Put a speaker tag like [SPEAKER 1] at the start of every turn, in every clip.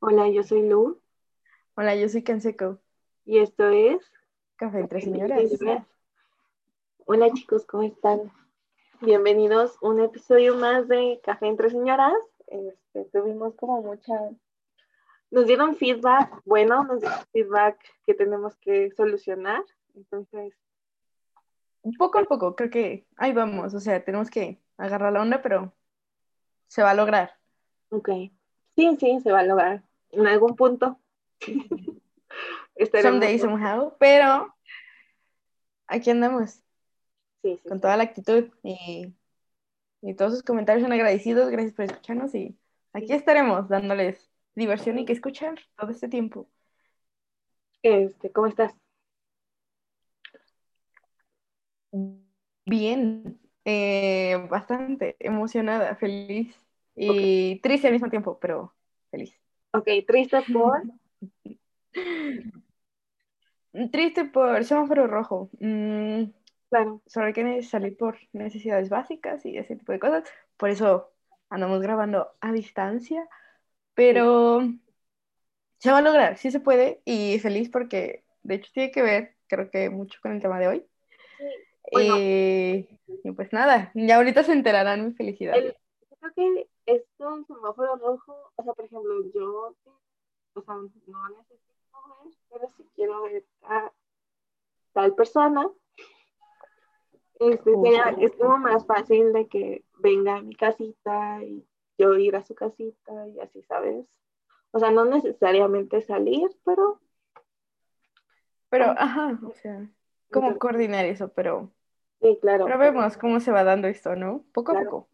[SPEAKER 1] Hola, yo soy Lu
[SPEAKER 2] Hola, yo soy Canseco.
[SPEAKER 1] y esto es
[SPEAKER 2] Café entre señoras.
[SPEAKER 1] Hola chicos, ¿cómo están? Bienvenidos a un episodio más de Café entre señoras. Este, tuvimos como mucha... Nos dieron feedback, bueno, nos dieron feedback que tenemos que solucionar. Entonces,
[SPEAKER 2] Poco a poco, creo que ahí vamos. O sea, tenemos que agarrar la onda, pero se va a lograr.
[SPEAKER 1] ok. Sí, sí, se va a lograr. En algún punto.
[SPEAKER 2] Someday, somehow. Pero aquí andamos
[SPEAKER 1] Sí, sí,
[SPEAKER 2] con
[SPEAKER 1] sí.
[SPEAKER 2] toda la actitud y, y todos sus comentarios son agradecidos. Gracias por escucharnos y aquí estaremos dándoles diversión y que escuchar todo este tiempo.
[SPEAKER 1] Este, ¿cómo estás?
[SPEAKER 2] Bien, eh, bastante emocionada, feliz y triste al mismo tiempo, pero feliz.
[SPEAKER 1] Ok, triste por...
[SPEAKER 2] Triste por semáforo rojo. Mm,
[SPEAKER 1] Claro,
[SPEAKER 2] sobre que salir por necesidades básicas y ese tipo de cosas. Por eso andamos grabando a distancia. Pero se va a lograr, sí se puede. Y feliz porque, de hecho, tiene que ver, creo que mucho con el tema de hoy.
[SPEAKER 1] Bueno.
[SPEAKER 2] Eh, y pues nada, ya ahorita se enterarán mi felicidad.
[SPEAKER 1] El- que esto en semáforo rojo, o sea, por ejemplo, yo, o sea, no necesito ver, pero si quiero ver a tal persona, este, sería- es como más fácil de que venga a mi casita y yo ir a su casita y así, ¿sabes? O sea, no necesariamente salir, pero
[SPEAKER 2] Pero, ajá, o sea, cómo coordinar eso, pero,
[SPEAKER 1] sí, claro.
[SPEAKER 2] pero vemos cómo se va dando esto, ¿no? Poco a poco.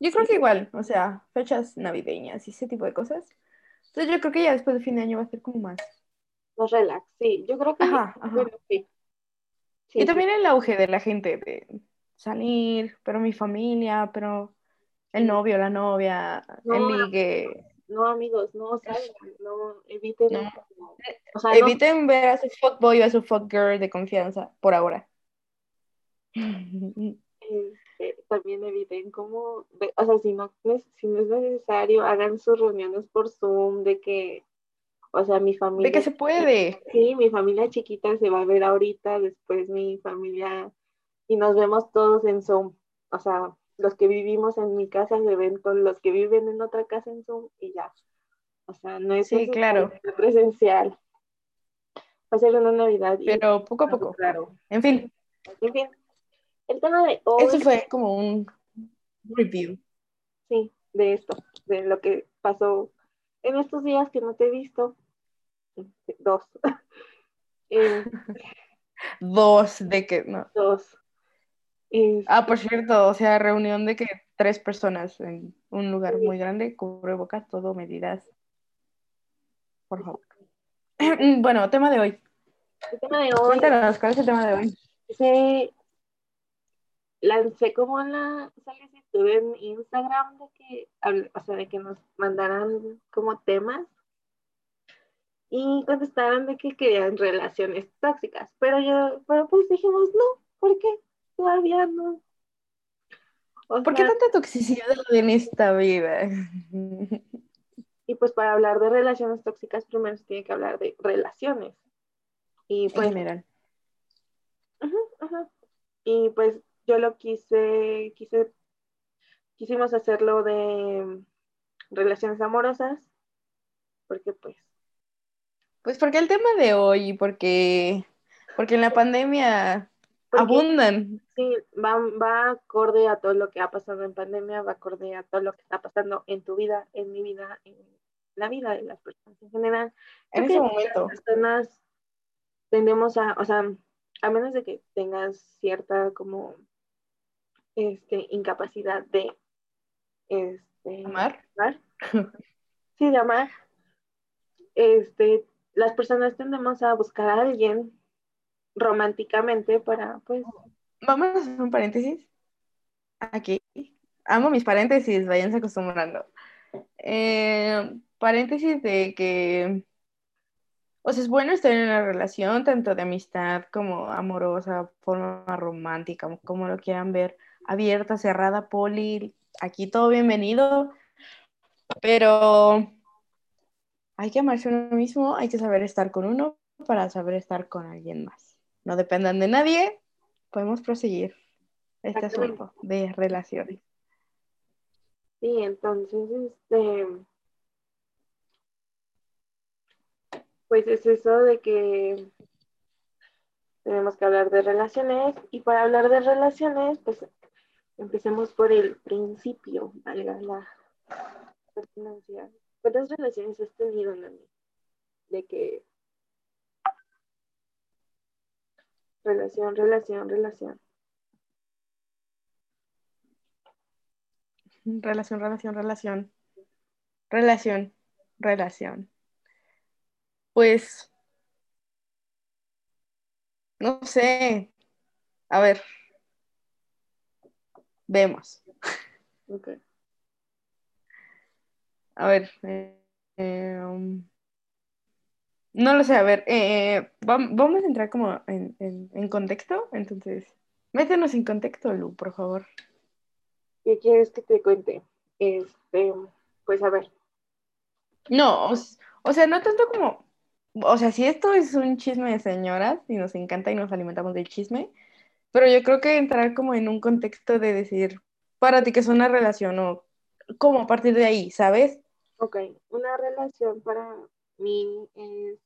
[SPEAKER 2] Yo creo que igual, o sea, fechas navideñas y ese tipo de cosas. Entonces yo creo que ya después de fin de año va a ser como más.
[SPEAKER 1] Más relax, sí, yo creo que
[SPEAKER 2] Ajá, ajá.
[SPEAKER 1] bueno, sí. Sí,
[SPEAKER 2] Y también el auge de la gente de salir, pero mi familia, pero el novio, la novia,
[SPEAKER 1] No,
[SPEAKER 2] el ligue.
[SPEAKER 1] No, amigos, no salgan, no eviten.
[SPEAKER 2] No.
[SPEAKER 1] O sea, no-
[SPEAKER 2] Eviten ver a su fuckboy o a su fuckgirl de confianza, por ahora.
[SPEAKER 1] este, también eviten como, de- o sea, si no, si no es necesario, hagan sus reuniones por Zoom, de que, o sea, mi familia,
[SPEAKER 2] De que se puede.
[SPEAKER 1] sí, mi familia chiquita se va a ver ahorita, después mi familia, y nos vemos todos en Zoom, o sea, los que vivimos en mi casa se ven con los que viven en otra casa en Zoom y ya, o sea, no es
[SPEAKER 2] Sí, claro.
[SPEAKER 1] presencial. Va a ser una Navidad y
[SPEAKER 2] Pero poco a poco.
[SPEAKER 1] claro.
[SPEAKER 2] En fin,
[SPEAKER 1] En fin, el tema de hoy,
[SPEAKER 2] eso fue como un review.
[SPEAKER 1] sí, de esto, de lo que pasó en estos días que no te he visto. Este, Dos. Eh,
[SPEAKER 2] Dos de que, no.
[SPEAKER 1] dos. Eh,
[SPEAKER 2] Ah, por cierto, o sea, reunión de que tres personas en un lugar muy grande, cubrebocas, todo, medidas. Por favor. Bueno, tema de hoy.
[SPEAKER 1] el tema de hoy
[SPEAKER 2] Cuéntanos, ¿cuál es el tema de hoy?
[SPEAKER 1] se lancé como la solicitud en Instagram de que, o sea, de que nos mandaran como temas y contestaron de que querían relaciones tóxicas, pero yo, pero pues dijimos no, ¿por qué? Todavía no. O
[SPEAKER 2] ¿Por qué tanta toxicidad en esta vida?
[SPEAKER 1] y pues para hablar de relaciones tóxicas primero se tiene que hablar de relaciones. Y
[SPEAKER 2] En
[SPEAKER 1] pues
[SPEAKER 2] general.
[SPEAKER 1] Ajá, ajá. Y pues yo lo quise, quise, quisimos hacerlo de relaciones amorosas, porque pues,
[SPEAKER 2] Pues porque el tema de hoy, porque, porque en la pandemia
[SPEAKER 1] porque
[SPEAKER 2] abundan.
[SPEAKER 1] sí, va, va acorde a todo lo que ha pasado en pandemia, va acorde a todo lo que está pasando en tu vida, en mi vida, en la vida de las personas en general.
[SPEAKER 2] En ese momento.
[SPEAKER 1] las personas tendemos a, o sea, a menos de que tengas cierta como este incapacidad de este
[SPEAKER 2] Amar.
[SPEAKER 1] amar, sí, de amar, este, las personas tendemos a buscar a alguien románticamente para, pues,
[SPEAKER 2] Vamos a hacer un paréntesis. Aquí. Amo mis paréntesis, váyanse acostumbrando. Eh, paréntesis de que, o sea, es bueno estar en una relación, tanto de amistad como amorosa, forma romántica, como, como lo quieran ver, abierta, cerrada, poli, aquí todo bienvenido, pero hay que amarse uno mismo, hay que saber estar con uno para saber estar con alguien más. No dependan de nadie, podemos proseguir este asunto de relaciones.
[SPEAKER 1] Sí, entonces, este, pues es eso de que tenemos que hablar de relaciones y para hablar de relaciones, pues empecemos por el principio, valga la pertinencia. ¿Cuántas relaciones has tenido, Nani? De que relación, relación, relación.
[SPEAKER 2] Relación, relación, relación. Relación, relación. Pues, no sé. A ver. Vemos.
[SPEAKER 1] Okay.
[SPEAKER 2] A ver. Eh, um, no lo sé, a ver. Eh, vamos a entrar como en, en contexto. Entonces, métenos en contexto, Lu, por favor.
[SPEAKER 1] ¿Qué quieres que te cuente? Este, pues a ver.
[SPEAKER 2] No, o, sea, no tanto como, o sea, si esto es un chisme de señoras y nos encanta y nos alimentamos del chisme, pero yo creo que entrar como en un contexto de decir, para ti que es una relación o como a partir de ahí, ¿sabes?
[SPEAKER 1] Ok, una relación para mí es,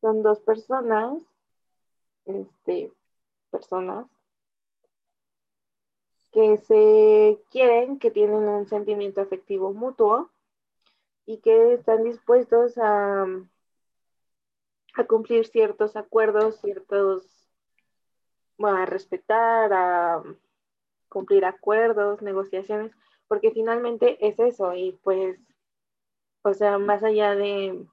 [SPEAKER 1] son dos personas, este, personas que se quieren, que tienen un sentimiento afectivo mutuo y que están dispuestos a, a cumplir ciertos acuerdos, ciertos, a respetar, a cumplir acuerdos, negociaciones, porque finalmente es eso y pues, o sea, más allá de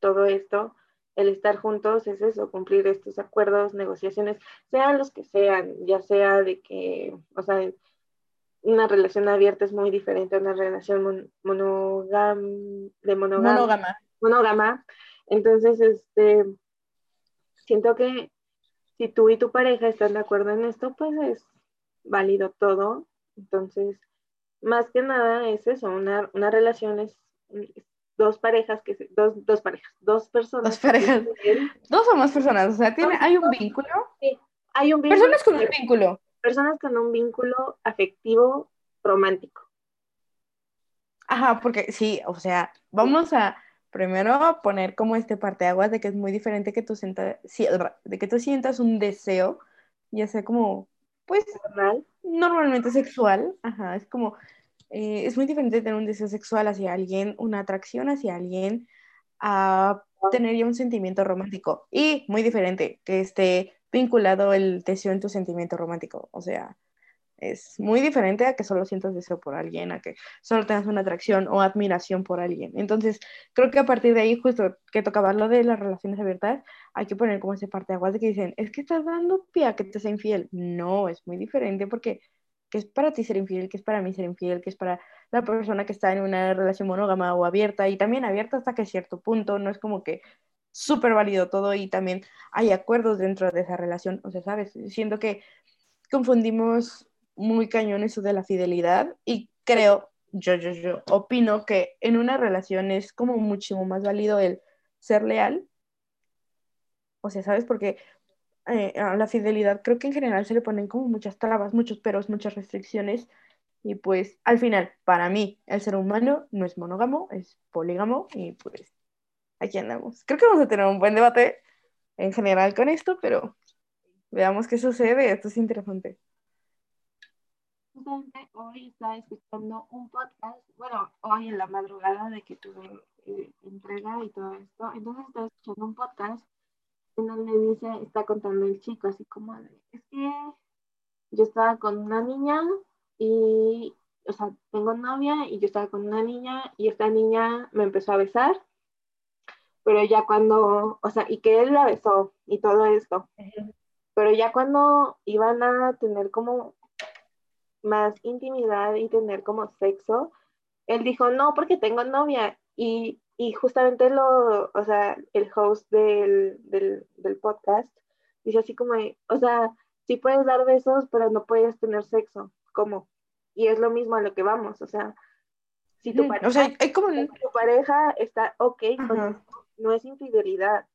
[SPEAKER 1] todo esto, el estar juntos es eso, cumplir estos acuerdos, negociaciones, sean los que sean, ya sea de que, o sea, una relación abierta es muy diferente a una relación monogam, de monogama. monógama. Entonces, este, siento que si tú y tu pareja están de acuerdo en esto, pues es válido todo. Entonces, más que nada es eso, una, una relación es dos parejas que se, dos, dos parejas, dos personas.
[SPEAKER 2] Dos parejas. dos o más personas, o sea, tiene, hay un vínculo.
[SPEAKER 1] Sí, hay un vínculo.
[SPEAKER 2] Personas con un vínculo.
[SPEAKER 1] Personas con un vínculo afectivo romántico.
[SPEAKER 2] Ajá, porque sí, o sea, vamos a primero poner como este parteaguas de que es muy diferente que tú sientas, de que tú sientas un deseo, ya sea como, pues,
[SPEAKER 1] Normal.
[SPEAKER 2] normalmente sexual, ajá, es como, eh, es muy diferente tener un deseo sexual hacia alguien, una atracción hacia alguien, a tener ya un sentimiento romántico. Y muy diferente que esté vinculado el deseo en tu sentimiento romántico. O sea, es muy diferente a que solo sientas deseo por alguien, a que solo tengas una atracción o admiración por alguien. Entonces, creo que a partir de ahí, justo que tocaba lo de las relaciones abiertas, hay que poner como ese parte de aguas de que dicen, es que estás dando pie a que te sea infiel. No, es muy diferente porque que es para ti ser infiel, que es para mí ser infiel, que es para la persona que está en una relación monógama o abierta y también abierta hasta que cierto punto, no es como que súper válido todo y también hay acuerdos dentro de esa relación, o sea, sabes, siento que confundimos muy cañón eso de la fidelidad y creo, yo, yo, yo opino que en una relación es como muchísimo más válido el ser leal. O sea, ¿sabes? Porque eh, a la fidelidad creo que en general se le ponen como muchas trabas, muchos peros, muchas restricciones. Y pues al final, para mí, el ser humano no es monógamo, es polígamo y pues aquí andamos. Creo que vamos a tener un buen debate en general con esto, pero veamos qué sucede. Esto es interesante.
[SPEAKER 1] Hoy estaba escuchando un podcast, bueno, hoy en la madrugada de que tuve eh, entrega y todo esto, entonces estaba escuchando un podcast en donde dice, está contando el chico, así como, es que yo estaba con una niña y, o sea, tengo novia y yo estaba con una niña y esta niña me empezó a besar, pero ya cuando, o sea, y que él la besó y todo esto, pero ya cuando iban a tener como más intimidad y tener como sexo, él dijo, no, porque tengo novia. Y y justamente lo, o sea, el host del, podcast dice así como, o sea, sí puedes dar besos, pero no puedes tener sexo. ¿Cómo? Y es lo mismo a lo que vamos, o sea, Si tu pareja,
[SPEAKER 2] O sea, como...
[SPEAKER 1] si tu pareja está ok esto, no es infidelidad.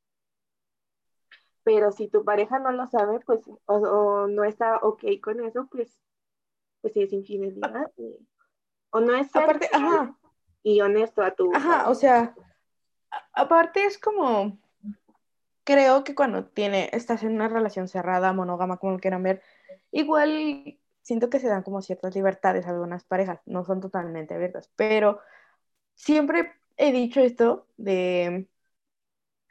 [SPEAKER 1] Pero si tu pareja no lo sabe, pues, o, o no está ok con eso, pues, pues sí es infidelidad. y- o no es
[SPEAKER 2] Aparte, ajá,
[SPEAKER 1] y honesto a tu
[SPEAKER 2] ajá, o sea, a- aparte es como, creo que cuando tiene, estás en una relación cerrada, monógama, como lo quieran ver, igual siento que se dan como ciertas libertades a algunas parejas, no son totalmente abiertas, pero siempre he dicho esto de,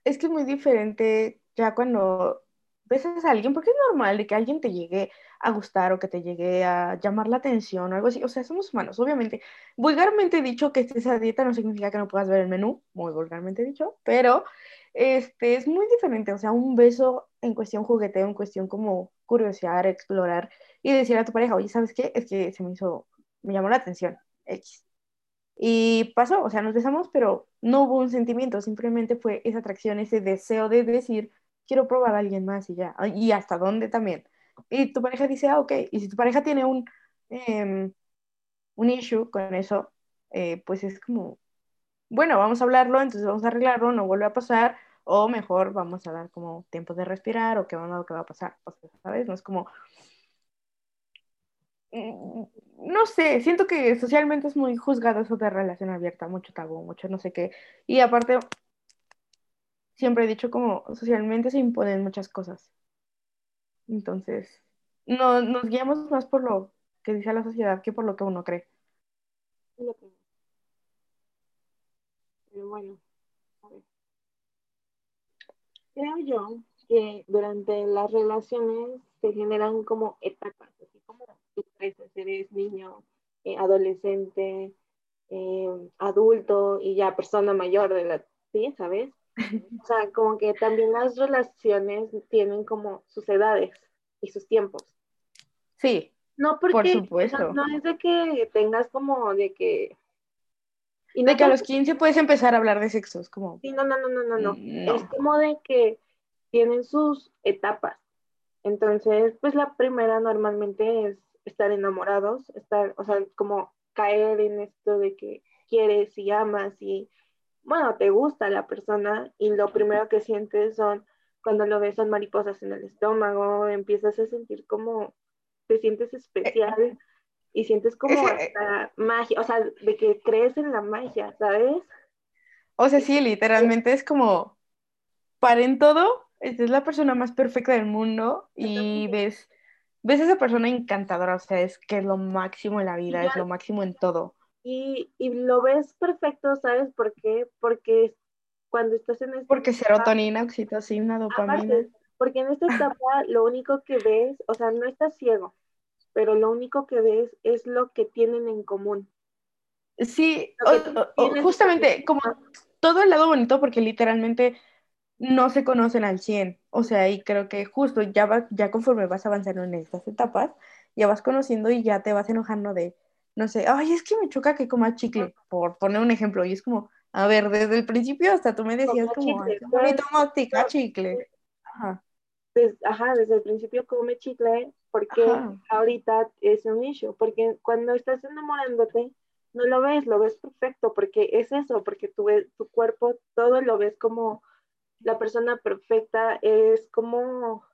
[SPEAKER 2] es que es muy diferente ya cuando besas a alguien, porque es normal de que alguien te llegue a gustar o que te llegue a llamar la atención o algo así, o sea, somos humanos, obviamente. Vulgarmente dicho que estés a dieta no significa que no puedas ver el menú, muy vulgarmente dicho, pero este es muy diferente, o sea, un beso en cuestión jugueteo, en cuestión como curiosear, explorar y decir a tu pareja, oye, ¿sabes qué? Es que se me hizo, me llamó la atención, X. Y pasó, o sea, nos besamos, pero no hubo un sentimiento, simplemente fue esa atracción, ese deseo de decir, quiero probar a alguien más y ya, Ah, y hasta dónde también. Y tu pareja dice, ah, ok, y si tu pareja tiene un, em, un issue con eso, eh, pues es como, bueno, vamos a hablarlo, entonces vamos a arreglarlo, no vuelve a pasar, o mejor vamos a dar como tiempo de respirar, o qué onda, qué va a pasar, o sea, ¿sabes? No es como, mm, no sé, siento que socialmente es muy juzgado eso de relación abierta, mucho tabú, mucho no sé qué. Y aparte, siempre he dicho como socialmente se imponen muchas cosas. Entonces, no, nos guiamos más por lo que dice la sociedad que por lo que uno cree.
[SPEAKER 1] Pero bueno, a ver. Creo yo que durante las relaciones se generan como etapas, así como tú creces, eres niño, eh, adolescente, eh, adulto y ya persona mayor de la, ¿sí? ¿Sabes? O sea, como que también las relaciones tienen como sus edades y sus tiempos.
[SPEAKER 2] Sí,
[SPEAKER 1] No
[SPEAKER 2] por
[SPEAKER 1] porque, sea,
[SPEAKER 2] supuesto.
[SPEAKER 1] no es de que tengas como de que... Y
[SPEAKER 2] De que a
[SPEAKER 1] por-
[SPEAKER 2] los 15 puedes empezar a hablar de sexo, es como,
[SPEAKER 1] sí, no, no, no, no, no, no.
[SPEAKER 2] no.
[SPEAKER 1] Es como de que tienen sus etapas. Entonces, pues la primera normalmente es estar enamorados, estar, o sea, como caer en esto de que quieres y amas y, bueno, te gusta la persona y lo primero que sientes son, cuando lo ves son mariposas en el estómago, empiezas a sentir como, te sientes especial y sientes como
[SPEAKER 2] Ese-
[SPEAKER 1] hasta magia, o sea, de que crees en la magia, ¿sabes?
[SPEAKER 2] o sea, sí, literalmente es como, paren todo, esta es la persona más perfecta del mundo y ves, ves a esa persona encantadora, o sea, es que es lo máximo en la vida, es lo máximo en todo.
[SPEAKER 1] Y, y lo ves perfecto, ¿sabes por qué? Porque cuando estás en esta
[SPEAKER 2] Porque
[SPEAKER 1] etapa,
[SPEAKER 2] serotonina, oxitocina, dopamina.
[SPEAKER 1] aparte, porque en esta etapa lo único que ves, o sea, no estás ciego, pero lo único que ves es lo que tienen en común.
[SPEAKER 2] Sí, o- o- justamente como todo el lado bonito porque literalmente no se conocen al 100. O sea, y creo que justo ya, va, ya conforme vas avanzando en estas etapas, ya vas conociendo y ya te vas enojando de, no sé, ay, es que me choca que coma chicle, por poner un ejemplo. Y es como, a ver, desde el principio hasta tú me decías como, ay,
[SPEAKER 1] chicle,
[SPEAKER 2] qué
[SPEAKER 1] pues,
[SPEAKER 2] bonito mastica chicle. Ajá,
[SPEAKER 1] des- ajá, desde el principio come chicle, porque
[SPEAKER 2] ajá.
[SPEAKER 1] ahorita es un issue, porque cuando estás enamorándote, no lo ves, lo ves perfecto, porque es eso, porque tu, tu cuerpo, todo lo ves como la persona perfecta, es como,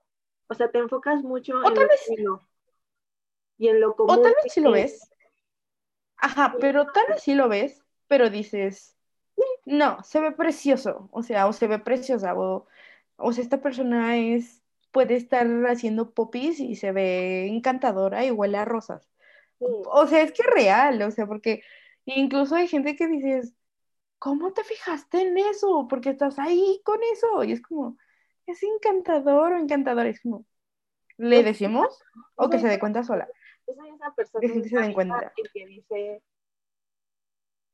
[SPEAKER 1] o sea, te enfocas mucho
[SPEAKER 2] O
[SPEAKER 1] en
[SPEAKER 2] tal
[SPEAKER 1] lo
[SPEAKER 2] vez,
[SPEAKER 1] y en lo
[SPEAKER 2] o
[SPEAKER 1] común
[SPEAKER 2] tal
[SPEAKER 1] que
[SPEAKER 2] vez sí lo
[SPEAKER 1] es.
[SPEAKER 2] ves. Ajá, pero tal vez sí lo ves, pero dices, no, se ve precioso, o sea, o se ve preciosa, o, o sea, esta persona es, puede estar haciendo popis y se ve encantadora y huele a rosas.
[SPEAKER 1] Sí,
[SPEAKER 2] O sea, es que es real, o sea, porque incluso hay gente que dices, ¿cómo te fijaste en eso? Porque estás ahí con eso, y es como, es encantador o encantadora, es como, ¿le
[SPEAKER 1] yo,
[SPEAKER 2] decimos? O que se dé cuenta sola,
[SPEAKER 1] soy esa persona
[SPEAKER 2] que
[SPEAKER 1] en que dice,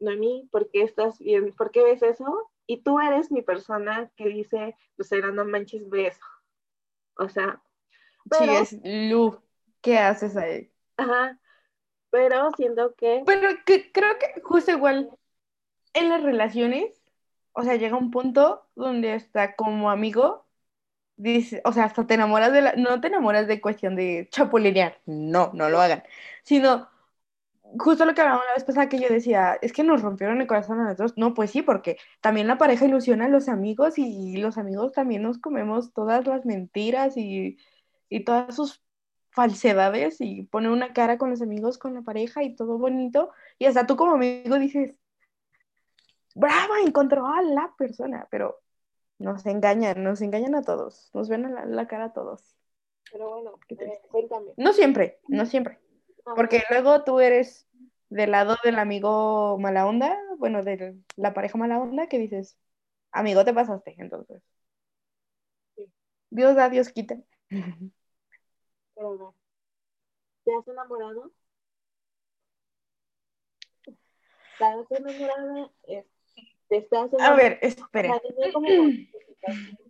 [SPEAKER 1] Noemí, ¿por qué estás bien? ¿Por qué ves eso? Y tú eres mi persona que dice, Lucero, no manches, ve eso. O sea,
[SPEAKER 2] Sí,
[SPEAKER 1] pero,
[SPEAKER 2] es Lu, ¿qué haces ahí?
[SPEAKER 1] ajá, pero siento que,
[SPEAKER 2] Pero que, creo que justo igual en las relaciones, o sea, llega un punto donde hasta como amigo, dice, o sea, hasta te enamoras de la, no te enamoras de cuestión de chapulinear, no, no lo hagan, sino justo lo que hablamos la vez pasada que yo decía, es que nos rompieron el corazón a nosotros. No, pues sí, porque también la pareja ilusiona a los amigos y los amigos también nos comemos todas las mentiras y, y todas sus falsedades y pone una cara con los amigos, con la pareja y todo bonito. Y hasta tú como amigo dices, bravo, encontró a la persona, pero nos engañan, nos engañan a todos, nos ven a la, la cara a todos.
[SPEAKER 1] Pero bueno, eh, cuéntame.
[SPEAKER 2] No siempre, no siempre.
[SPEAKER 1] No,
[SPEAKER 2] Porque luego tú eres del lado del amigo mala onda, bueno, de la pareja mala onda, que dices, amigo, te pasaste, entonces.
[SPEAKER 1] Sí.
[SPEAKER 2] Dios da, Dios quita.
[SPEAKER 1] pero no. ¿Te has enamorado? ¿Estás enamorada? Eh, ¿Te estás
[SPEAKER 2] A ver, espera.
[SPEAKER 1] como.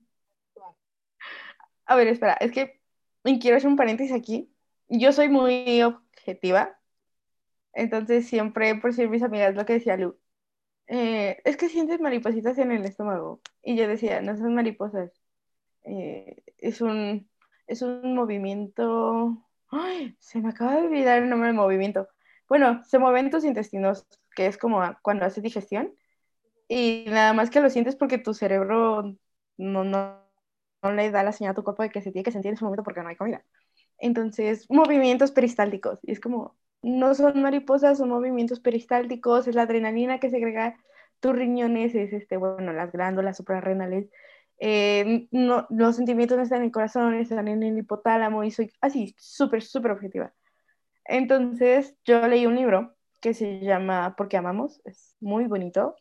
[SPEAKER 2] A ver, espera, es que quiero hacer un paréntesis aquí. Yo soy muy objetiva, entonces siempre, por si mis amigas, lo que decía Lu, eh, es que sientes maripositas en el estómago. Y yo decía, no son mariposas, eh, es un, es un movimiento. ¡Ay! Se me acaba de olvidar el nombre del movimiento. Bueno, se mueven tus intestinos, que es como cuando haces digestión, y nada más que lo sientes porque tu cerebro no, no, no le da la señal a tu cuerpo de que se tiene que sentir en ese momento porque no hay comida. Entonces, movimientos peristálticos. Y es como, no son mariposas, son movimientos peristálticos, es la adrenalina que segrega tus riñones, es este, bueno, las glándulas suprarrenales. Eh, no, los sentimientos no están en el corazón, están en el hipotálamo y soy así, súper, súper objetiva. Entonces, yo leí un libro que se llama Porque amamos, es muy bonito.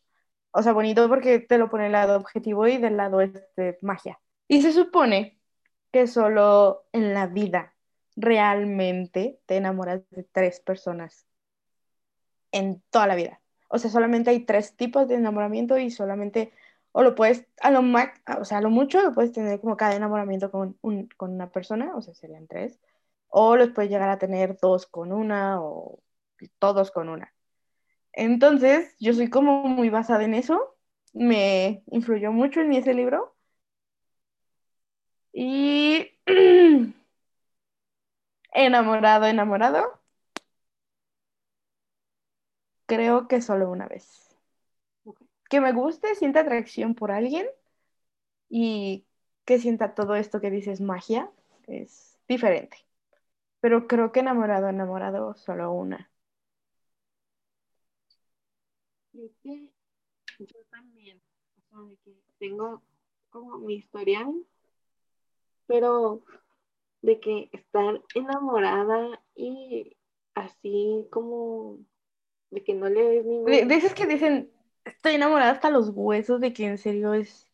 [SPEAKER 2] O sea, bonito porque te lo pone del lado objetivo y del lado este, magia. Y se supone que solo en la vida realmente te enamoras de tres personas en toda la vida. O sea, solamente hay tres tipos de enamoramiento y solamente, o lo puedes, a lo más, o sea, lo mucho lo puedes tener como cada enamoramiento con, un, con una persona, o sea, serían tres, o los puedes llegar a tener dos con una o todos con una. Entonces, yo soy como muy basada en eso, me influyó mucho en ese libro. Y enamorado, enamorado, creo que solo una vez. Que me guste, sienta atracción por alguien y que sienta todo esto que dices magia, es diferente. Pero creo que enamorado, enamorado, solo una.
[SPEAKER 1] Creo que yo también, o sea, de que tengo como mi historial, pero de que estar enamorada y así como de que no le ves ningún...
[SPEAKER 2] De, esos que dicen, estoy enamorada hasta los huesos de que en serio es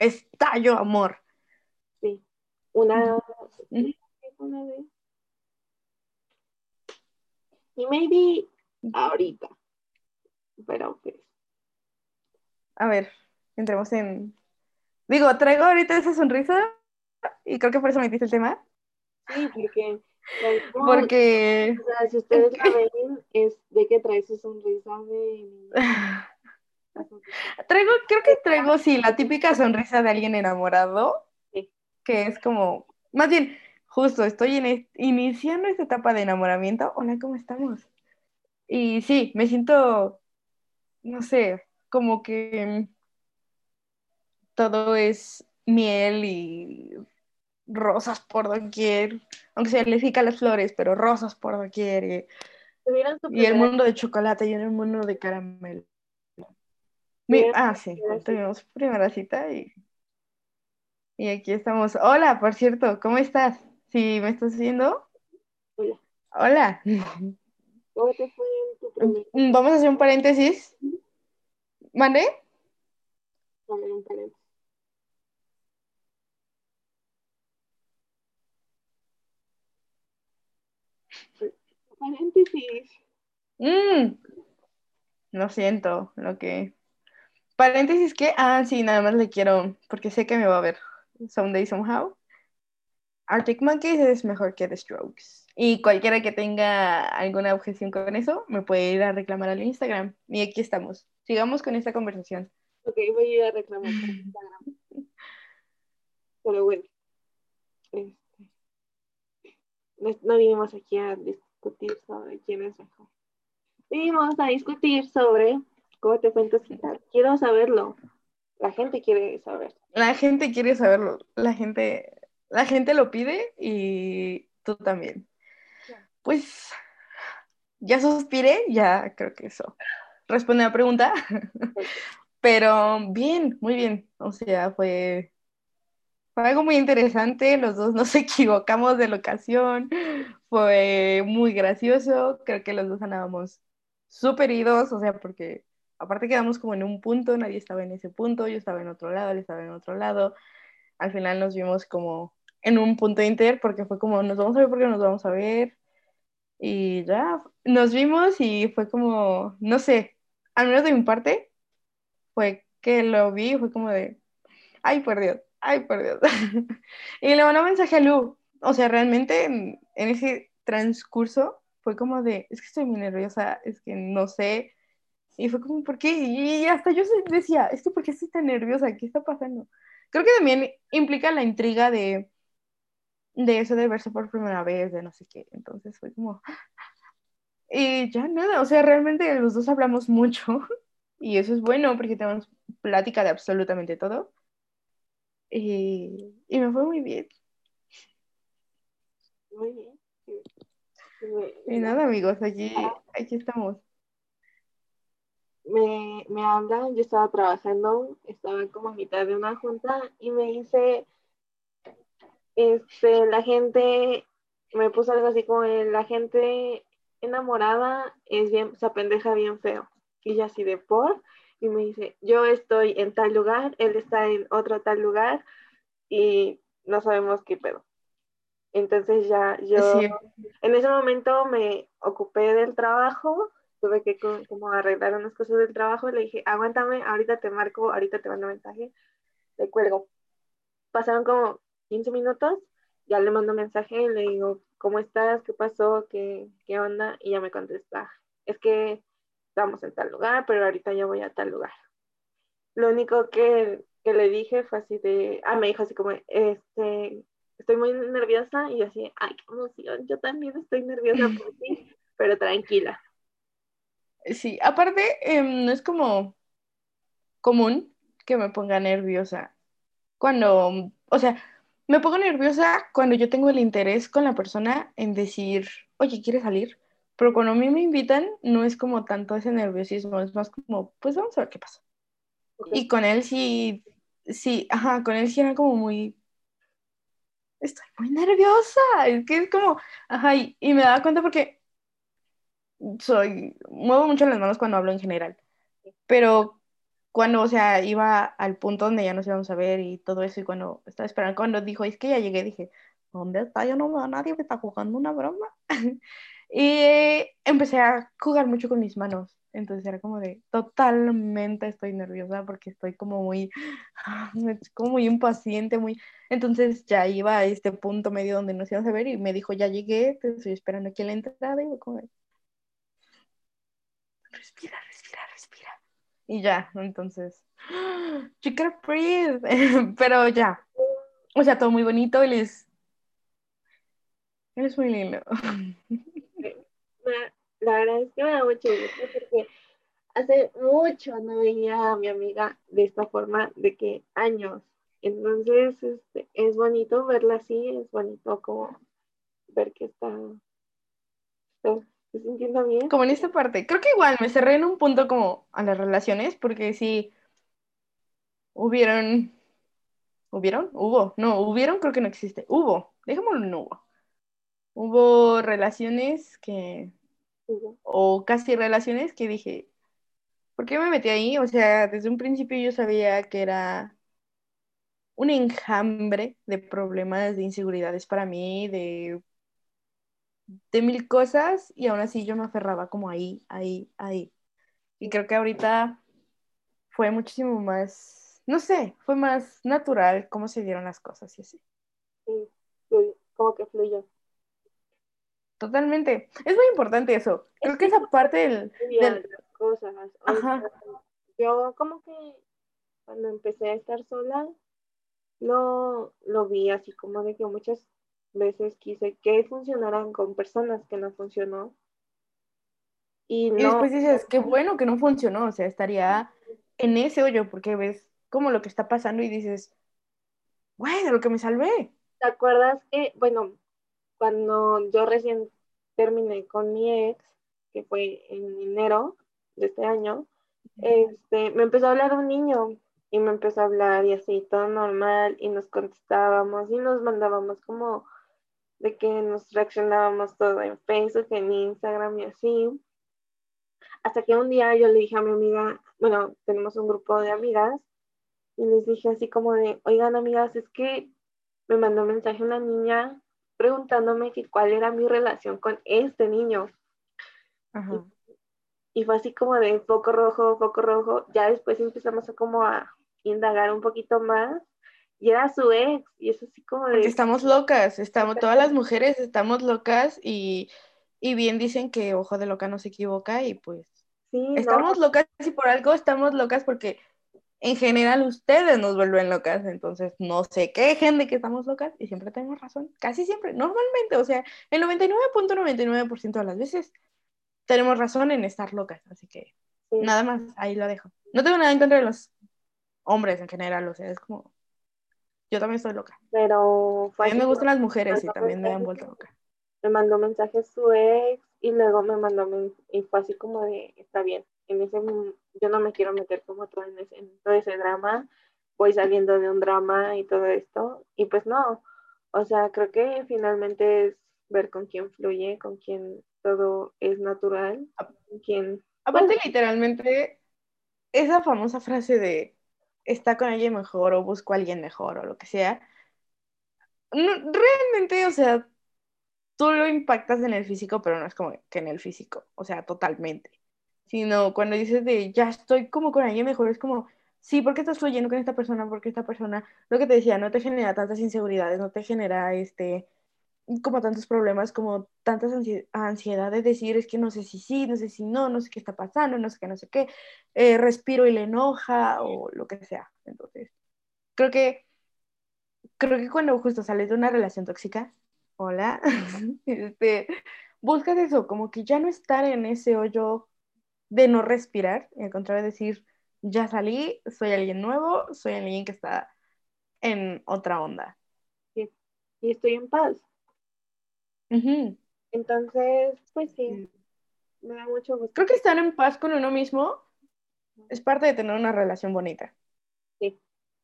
[SPEAKER 2] estallo amor.
[SPEAKER 1] Sí, una, una vez. Y maybe ahorita, pero pues,
[SPEAKER 2] A ver, entremos en... Digo, traigo ahorita esa sonrisa y creo que por eso metiste el tema.
[SPEAKER 1] sí, porque...
[SPEAKER 2] Porque...
[SPEAKER 1] o sea, si ustedes la ven, es de que trae su sonrisa de...
[SPEAKER 2] Traigo, creo que traigo, sí, la típica sonrisa de alguien enamorado,
[SPEAKER 1] Sí.
[SPEAKER 2] que es como, más bien, justo, estoy es- iniciando esta etapa de enamoramiento. Hola, ¿cómo estamos? Y sí, me siento, no sé, como que todo es miel y rosas por doquier, aunque se le fica las flores, pero rosas por doquier, y, y el mundo de chocolate y el mundo de caramelo. Mi- ah, sí, tuvimos primera cita y, y aquí estamos. Hola, por cierto, ¿cómo estás? Si me estás viendo,
[SPEAKER 1] Hola.
[SPEAKER 2] hola.
[SPEAKER 1] ¿Cómo te fue en tu primer
[SPEAKER 2] Mm, Vamos a hacer un paréntesis. ¿Mande?
[SPEAKER 1] A ver, un paréntesis. Paréntesis.
[SPEAKER 2] Mm, lo siento, lo que... Paréntesis que, ah, sí, nada más le quiero, porque sé que me va a ver someday, somehow. Arctic Monkeys es mejor que The Strokes. Y cualquiera que tenga alguna objeción con eso, me puede ir a reclamar al Instagram. Y aquí estamos. Sigamos con esta conversación.
[SPEAKER 1] Ok, voy a ir a reclamar por Instagram. Pero bueno. Este, no, vinimos aquí a discutir sobre quién es mejor. vamos a discutir sobre cómo te cita. Quiero saberlo. La gente quiere saber.
[SPEAKER 2] La gente quiere saberlo. La gente, la gente lo pide y tú también. Pues ya suspiré, ya creo que eso responde a la pregunta. Pero bien, muy bien. O sea, fue, fue algo muy interesante. Los dos nos equivocamos de locación. Fue muy gracioso. Creo que los dos andábamos súper idos, o sea, porque aparte quedamos como en un punto, nadie estaba en ese punto, yo estaba en otro lado, él estaba en otro lado. Al final nos vimos como en un punto inter porque fue como, nos vamos a ver porque nos vamos a ver. Y ya, nos vimos y fue como, no sé, al menos de mi parte, fue que lo vi fue como de, ay, por Dios, ay, por Dios. y le mandó un mensaje a Lu. O sea, realmente en, en ese transcurso fue como de, es que estoy muy nerviosa, es que no sé. Y fue como, ¿por qué? Y hasta yo decía, es que ¿por qué estoy tan nerviosa? ¿Qué está pasando? Creo que también implica la intriga de, de eso de verse por primera vez, de no sé qué. Entonces fue como... Y ya nada, o sea, realmente los dos hablamos mucho y eso es bueno porque tenemos plática de absolutamente todo. Y, y me fue muy bien.
[SPEAKER 1] Muy bien.
[SPEAKER 2] Y nada, amigos, aquí, aquí estamos.
[SPEAKER 1] Me, me hablan, yo estaba trabajando, estaba como a mitad de una junta y me dice, este, la gente, me puso algo así como, la gente enamorada es bien, se apendeja bien feo. Y yo así de por, y me dice, yo estoy en tal lugar, él está en otro tal lugar y no sabemos qué pedo. Entonces ya yo en ese momento me ocupé del trabajo, tuve que como arreglar unas cosas del trabajo le dije, aguántame, ahorita te marco, ahorita te mando mensaje, le cuelgo. Pasaron como 15 minutos, ya le mando mensaje y le digo, ¿cómo estás? ¿Qué pasó? ¿Qué, qué onda? Y ya me contesta, es que estamos en tal lugar, pero ahorita ya voy a tal lugar. Lo único que, que le dije fue así de, ah, me dijo así como, este, estoy muy nerviosa y yo así, ay, qué emoción, yo también estoy nerviosa por ti, pero tranquila.
[SPEAKER 2] Sí, aparte, em, no es como común que me ponga nerviosa cuando, o sea, me pongo nerviosa cuando yo tengo el interés con la persona en decir, oye, ¿quieres salir? Pero cuando a mí me invitan, no es como tanto ese nerviosismo, es más como, pues vamos a ver qué pasa. Y con él sí, sí, ajá, con él sí era como muy, estoy muy nerviosa. Es que es como, ajá, y, me daba cuenta porque soy, muevo mucho las manos cuando hablo en general, pero cuando, o sea, iba al punto donde ya nos íbamos a ver y todo eso, y cuando estaba esperando, cuando dijo, es que ya llegué, dije, ¿dónde está? Yo no veo a nadie, me está jugando una broma. y empecé a jugar mucho con mis manos. Entonces era como de, totalmente estoy nerviosa porque estoy como muy, como muy impaciente, muy... Entonces ya iba a este punto medio donde nos íbamos a ver y me dijo, ya llegué, te estoy esperando aquí en la entrada y como respira, respira, respira. Y ya, entonces, chica breathe, pero ya. O sea, todo muy bonito, él es, él muy lindo.
[SPEAKER 1] la verdad es que me da mucho gusto porque hace mucho no veía a mi amiga de esta forma, de que años. Entonces, este, es bonito verla así, es bonito como ver que está, se sintiendo bien.
[SPEAKER 2] Como en esta parte. Creo que igual me cerré en un punto como a las relaciones, porque sí hubieron, hubieron, hubo, no, hubieron creo que no existe, hubo, dejémoslo en hubo. Hubo relaciones que o casi relaciones que dije, ¿por qué me metí ahí? O sea, desde un principio yo sabía que era un enjambre de problemas, de inseguridades para mí, de, de mil cosas, y aún así yo me aferraba como ahí, ahí, ahí. Y creo que ahorita fue muchísimo más, no sé, fue más natural cómo se dieron las cosas y así.
[SPEAKER 1] Sí, como que fluyó.
[SPEAKER 2] Totalmente. Es muy importante eso. Creo que, esa parte del...
[SPEAKER 1] del... Cosas. yo como que cuando empecé a estar sola, lo, lo vi así como de que muchas veces quise que funcionaran con personas que no funcionó. Y,
[SPEAKER 2] después dices, qué bueno que no funcionó, o sea, estaría en ese hoyo porque ves como lo que está pasando y dices, güey, de lo que me salvé.
[SPEAKER 1] ¿te acuerdas que, bueno, cuando yo recién terminé con mi ex, que fue en enero de este año, este, me empezó a hablar un niño y me empezó a hablar y así, todo normal, y nos contestábamos y nos mandábamos como de que nos reaccionábamos todo en Facebook, en Instagram y así. Hasta que un día yo le dije a mi amiga, bueno, tenemos un grupo de amigas, y les dije así como de, oigan amigas, es que me mandó un mensaje una niña preguntándome que cuál era mi relación con este niño.
[SPEAKER 2] Ajá.
[SPEAKER 1] Y, y fue así como de foco rojo, foco rojo. Ya después empezamos a como a indagar un poquito más. Y era su ex. Y es así como de...
[SPEAKER 2] Porque estamos locas, estamos, todas las mujeres estamos locas y, y bien dicen que ojo de loca no se equivoca y pues
[SPEAKER 1] Sí, no,
[SPEAKER 2] estamos locas y por algo estamos locas porque en general ustedes nos vuelven locas, entonces no se quejen de que estamos locas y siempre tenemos razón, casi siempre, normalmente, o sea, el 99.99% de las veces tenemos razón en estar locas, así que
[SPEAKER 1] sí.
[SPEAKER 2] nada más, ahí lo dejo. No tengo nada en contra de los hombres en general, o sea, es como, yo también estoy loca.
[SPEAKER 1] pero fue
[SPEAKER 2] A mí me gustan las mujeres y también me han
[SPEAKER 1] mensajes,
[SPEAKER 2] vuelto loca.
[SPEAKER 1] Me mandó mensajes su ex y luego me mandó y fue así como de, está bien, en ese mom- yo no me quiero meter como todo en, ese, en todo ese drama, voy saliendo de un drama y todo esto, y pues no, o sea, creo que finalmente es ver con quién fluye, con quién todo es natural, con quién,
[SPEAKER 2] Aparte, literalmente, esa famosa frase de está con alguien mejor o busco a alguien mejor o lo que sea, no- realmente, o sea, tú lo impactas en el físico, pero no es como que en el físico, o sea, totalmente. Sino cuando dices de ya estoy como con alguien mejor, es como, sí, ¿por qué estás fluyendo con esta persona? Porque esta persona, lo que te decía, no te genera tantas inseguridades, no te genera este como tantos problemas, como tantas ansi- ansiedad de decir, es que no sé si sí, no sé si no, no sé qué está pasando, no sé qué, no sé qué, eh, respiro y le enoja o lo que sea. Entonces, creo que, creo que cuando justo sales de una relación tóxica, hola, este, buscas eso, como que ya no estar en ese hoyo de no respirar, y al contrario decir, ya salí, soy alguien nuevo, soy alguien que está en otra onda.
[SPEAKER 1] y estoy en paz.
[SPEAKER 2] Ujú.
[SPEAKER 1] Entonces, pues sí, me da mucho gusto.
[SPEAKER 2] Creo que estar en paz con uno mismo es parte de tener una relación bonita.
[SPEAKER 1] Sí.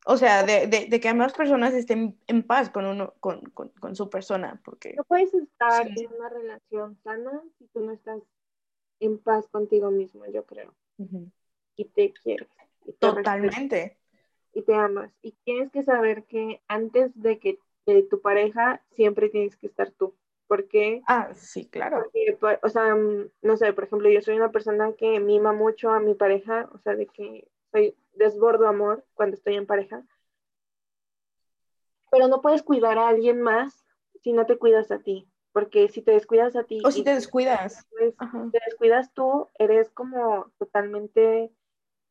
[SPEAKER 2] O sea, de, de, de que ambas personas estén en paz con uno, con, con, con su persona, porque
[SPEAKER 1] No puedes estar
[SPEAKER 2] Sí.
[SPEAKER 1] en una relación sana si tú no estás en paz contigo mismo, yo creo. Y te quieres. Y te respetas,
[SPEAKER 2] totalmente.
[SPEAKER 1] y te amas. Y tienes que saber que antes de que de tu pareja, siempre tienes que estar tú. Porque,
[SPEAKER 2] Ah, sí, claro.
[SPEAKER 1] porque, por- o sea, mm, no sé, por ejemplo, yo soy una persona que mima mucho a mi pareja, o sea, de que soy desbordo amor cuando estoy en pareja. Pero no puedes cuidar a alguien más si no te cuidas a ti. Porque si te descuidas a ti
[SPEAKER 2] O si te descuidas.
[SPEAKER 1] pues, te descuidas tú, eres como totalmente,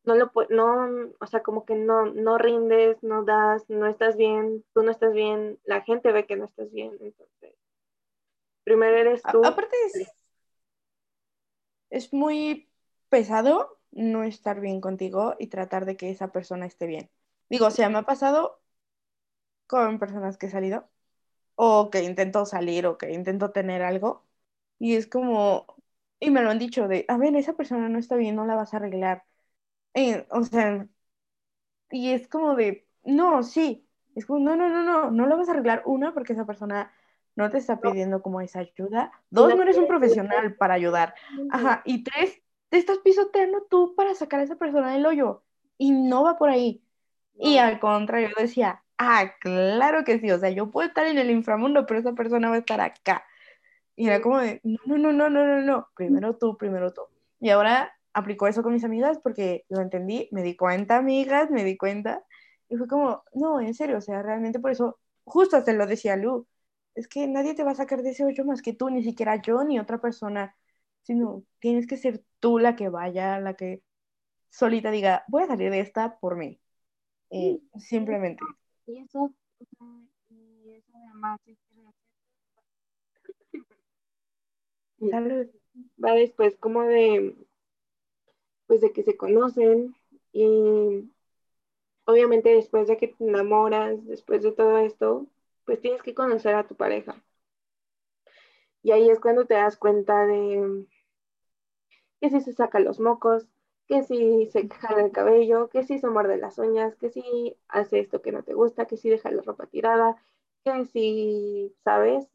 [SPEAKER 1] no lo no, o sea, como que no, no rindes, no das, no estás bien, tú no estás bien, la gente ve que no estás bien, entonces, primero eres
[SPEAKER 2] A-
[SPEAKER 1] tú,
[SPEAKER 2] aparte es, es muy pesado no estar bien contigo y tratar de que esa persona esté bien. Digo, o sea, me ha pasado con personas que he salido o que intento salir o que intento tener algo y es como, y me lo han dicho de, a ver, esa persona no está bien, no la vas a arreglar. Eh, o sea, y es como de, no, sí, es como, no, no, no, no, no la vas a arreglar. Una, porque esa persona no te está pidiendo como esa ayuda. Dos,
[SPEAKER 1] no
[SPEAKER 2] eres un profesional para ayudar. Ajá, y tres, te estás pisoteando tú para sacar a esa persona del hoyo. Y no va por ahí. Y al contrario, yo decía, ah, claro que sí, o sea, yo puedo estar en el inframundo, pero esa persona va a estar acá. Y era como de, no, no, no, no, no, no, primero tú, primero tú. Y ahora aplicó eso con mis amigas porque lo entendí, me di cuenta, amigas, me di cuenta. Y fue como, no, en serio, o sea, realmente por eso, justo hasta lo decía Lu, es que nadie te va a sacar de ese hoyo más que tú, ni siquiera yo ni otra persona, sino tienes que ser tú la que vaya, la que solita diga, voy a salir de esta por mí. Y simplemente.
[SPEAKER 1] Y eso, y eso
[SPEAKER 2] Salud.
[SPEAKER 1] va después como de, pues de que se conocen y obviamente después de que te enamoras, después de todo esto, pues tienes que conocer a tu pareja. Y ahí es cuando te das cuenta de que si se saca los mocos, que si se jala el cabello, que si se muerde las uñas, que si hace esto que no te gusta, que si deja la ropa tirada, que si, ¿sabes?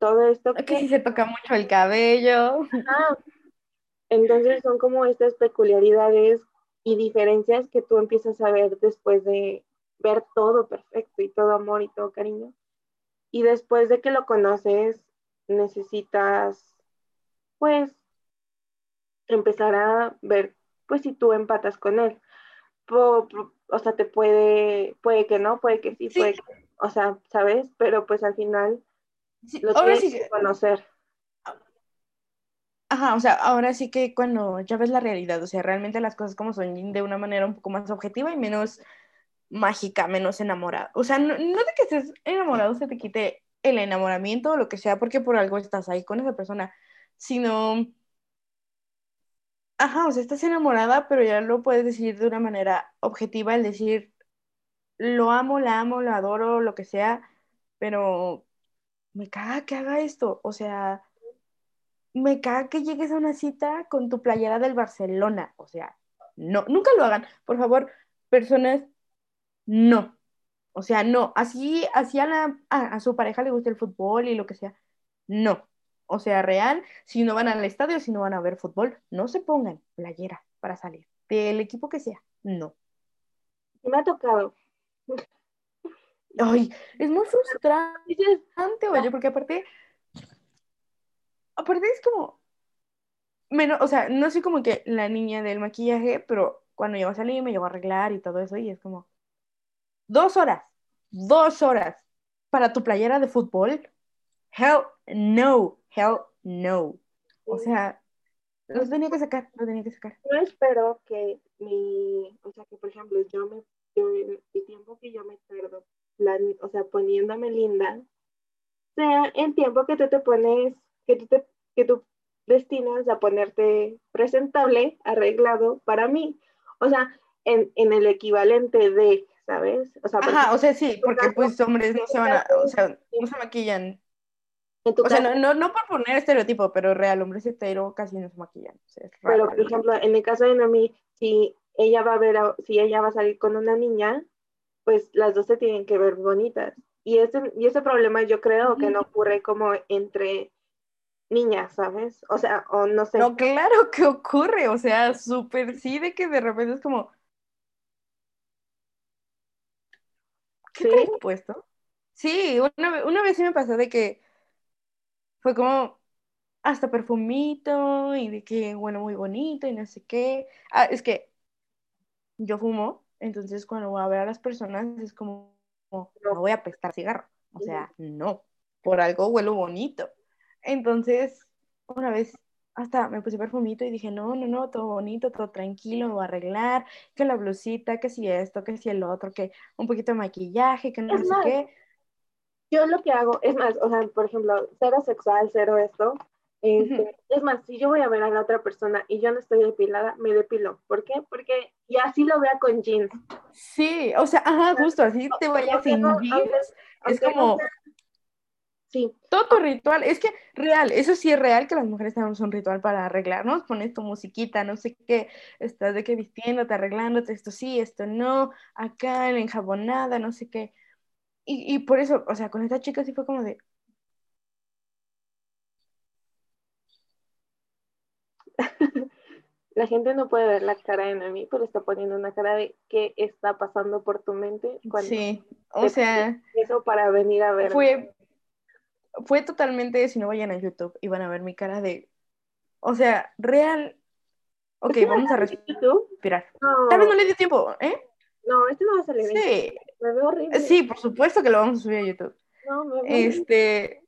[SPEAKER 1] Todo esto.
[SPEAKER 2] Que, si se toca mucho el cabello.
[SPEAKER 1] Entonces son como estas peculiaridades y diferencias que tú empiezas a ver después de ver todo perfecto y todo amor y todo cariño. Y después de que lo conoces, necesitas, pues, empezar a ver, pues, si tú empatas con él. O, sea, te puede, puede que no, puede que sí, puede que, o sea, ¿sabes? Pero pues al final lo tienes que conocer.
[SPEAKER 2] Ajá, o sea, ahora sí que cuando ya ves la realidad, o sea, realmente las cosas como son de una manera un poco más objetiva y menos mágica, menos enamorada. O sea, no, de que estés enamorado se te quite el enamoramiento o lo que sea, porque por algo estás ahí con esa persona, sino, ajá, o sea, estás enamorada, pero ya lo puedes decir de una manera objetiva, el decir, lo amo, la amo, lo adoro, lo que sea, pero me caga que haga esto, o sea, me caga que llegues a una cita con tu playera del Barcelona. O sea, no, nunca lo hagan. Por favor, personas, no. O sea, no. Así, así a, la, a, su pareja le gusta el fútbol y lo que sea. No. O sea, real, si no van al estadio, si no van a ver fútbol, no se pongan playera para salir. Del equipo que sea. No.
[SPEAKER 1] Me ha tocado.
[SPEAKER 2] Ay, es muy frustrante, oye, porque aparte aparte es como, menos, o sea, no soy como que la niña del maquillaje, pero cuando yo a salir me llevo a arreglar y todo eso y es como, dos horas, dos horas para tu playera de fútbol. Hell no, hell no. O sea, lo tenía que sacar, lo tenía que sacar.
[SPEAKER 1] Yo espero que mi, o sea, que por ejemplo, yo me, yo, el tiempo que yo me tardo, o sea, poniéndome linda, sea el tiempo que tú te pones que tú, te, que tú destinas a ponerte presentable, arreglado para mí. O sea, en, en el equivalente de, ¿sabes?
[SPEAKER 2] O sea, Ajá, o sea, sí, porque pues hombres no se van a, o sea, no se maquillan. O sea, no, no, no, por poner estereotipo, pero real, hombres hetero casi no se maquillan.
[SPEAKER 1] pero, por ejemplo, en el caso de Nomi, si ella va a ver, si ella va a salir con una niña, pues las dos se tienen que ver bonitas. Y ese, y ese problema yo creo que no ocurre como entre niña, ¿sabes? O sea, o no sé.
[SPEAKER 2] No, claro que ocurre, o sea, súper sí de que de repente es como... ¿Qué ¿Sí? puesto? Sí, una, una vez sí me pasó de que fue como hasta perfumito y de que, bueno, muy bonito y no sé qué. Ah, es que yo fumo, entonces cuando voy a ver a las personas es como, no voy a prestar cigarro. O sea, no, por algo huelo bonito. Entonces, una vez hasta me puse perfumito y dije, no, no, no, todo bonito, todo tranquilo, me voy a arreglar, que la blusita, que si esto, que si el otro, que un poquito de maquillaje, que no sé qué.
[SPEAKER 1] Yo lo que hago, es más, o sea, por ejemplo, cero sexual, cero esto, este, es más, si yo voy a ver a la otra persona y yo no estoy depilada, me depilo. ¿Por qué? Porque y así lo vea con jeans.
[SPEAKER 2] Sí, o sea, ajá, justo así te vayas sin jeans. es como,
[SPEAKER 1] Sí.
[SPEAKER 2] Todo tu ritual, es que real, eso sí es real que las mujeres tenemos un ritual para arreglarnos, pones tu musiquita, no sé qué, estás de qué vistiéndote, arreglándote, esto sí, esto no, acá en enjabonada, no sé qué. Y, y por eso, o sea, con esta chica sí fue como de...
[SPEAKER 1] la gente no puede ver la cara de mí, pero está poniendo una cara de qué está pasando por tu mente
[SPEAKER 2] cuando sí, o sea,
[SPEAKER 1] eso para venir a ver.
[SPEAKER 2] Fue fue totalmente, si no vayan a YouTube y van a ver mi cara de, o sea, real. Ok, vamos a respirar. Tal vez no le dio tiempo, ¿eh?
[SPEAKER 1] No, este no va a salir. Sí. Me veo horrible.
[SPEAKER 2] Sí, por supuesto que lo vamos a subir a YouTube. No, me veo Este,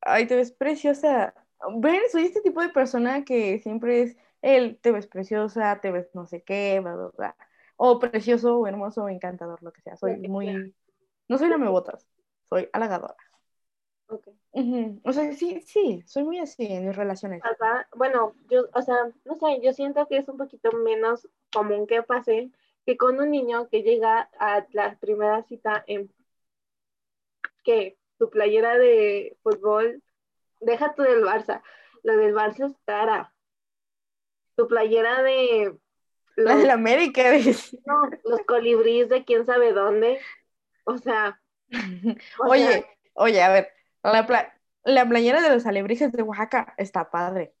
[SPEAKER 2] ay, te ves preciosa. Ven, soy este tipo de persona que siempre es el te ves preciosa, te ves no sé qué, bla, bla, bla. O precioso, o hermoso, o encantador, lo que sea. Soy muy. No soy la me botas, soy halagadora.
[SPEAKER 1] Ok.
[SPEAKER 2] Ujú. O sea, sí, sí, soy muy así en mis relaciones.
[SPEAKER 1] Ajá. Bueno, yo, o sea, no sé, yo siento que es un poquito menos común que pase que con un niño que llega a la primera cita en que tu playera de fútbol, deja tú del Barça, la del Barça es cara. Tu playera de
[SPEAKER 2] La
[SPEAKER 1] los,
[SPEAKER 2] la América. dice.
[SPEAKER 1] no, los colibríes de quién sabe dónde. O sea, o
[SPEAKER 2] Oye,
[SPEAKER 1] sea,
[SPEAKER 2] oye, a ver, la, pla- la playera de los alebrijes de Oaxaca está padre.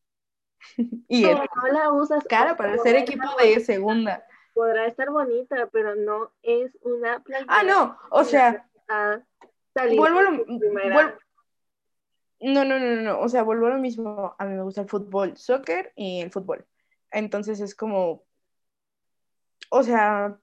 [SPEAKER 2] Y
[SPEAKER 1] no la usas.
[SPEAKER 2] cara para ser equipo de segunda.
[SPEAKER 1] Podrá estar bonita, pero no es una playera.
[SPEAKER 2] Ah, no, o sea, vuelvo a lo,
[SPEAKER 1] tu primera-
[SPEAKER 2] vuel- No, no, no, no, o sea, vuelvo a lo mismo. A mí me gusta el fútbol, soccer y el fútbol. Entonces es como, o sea,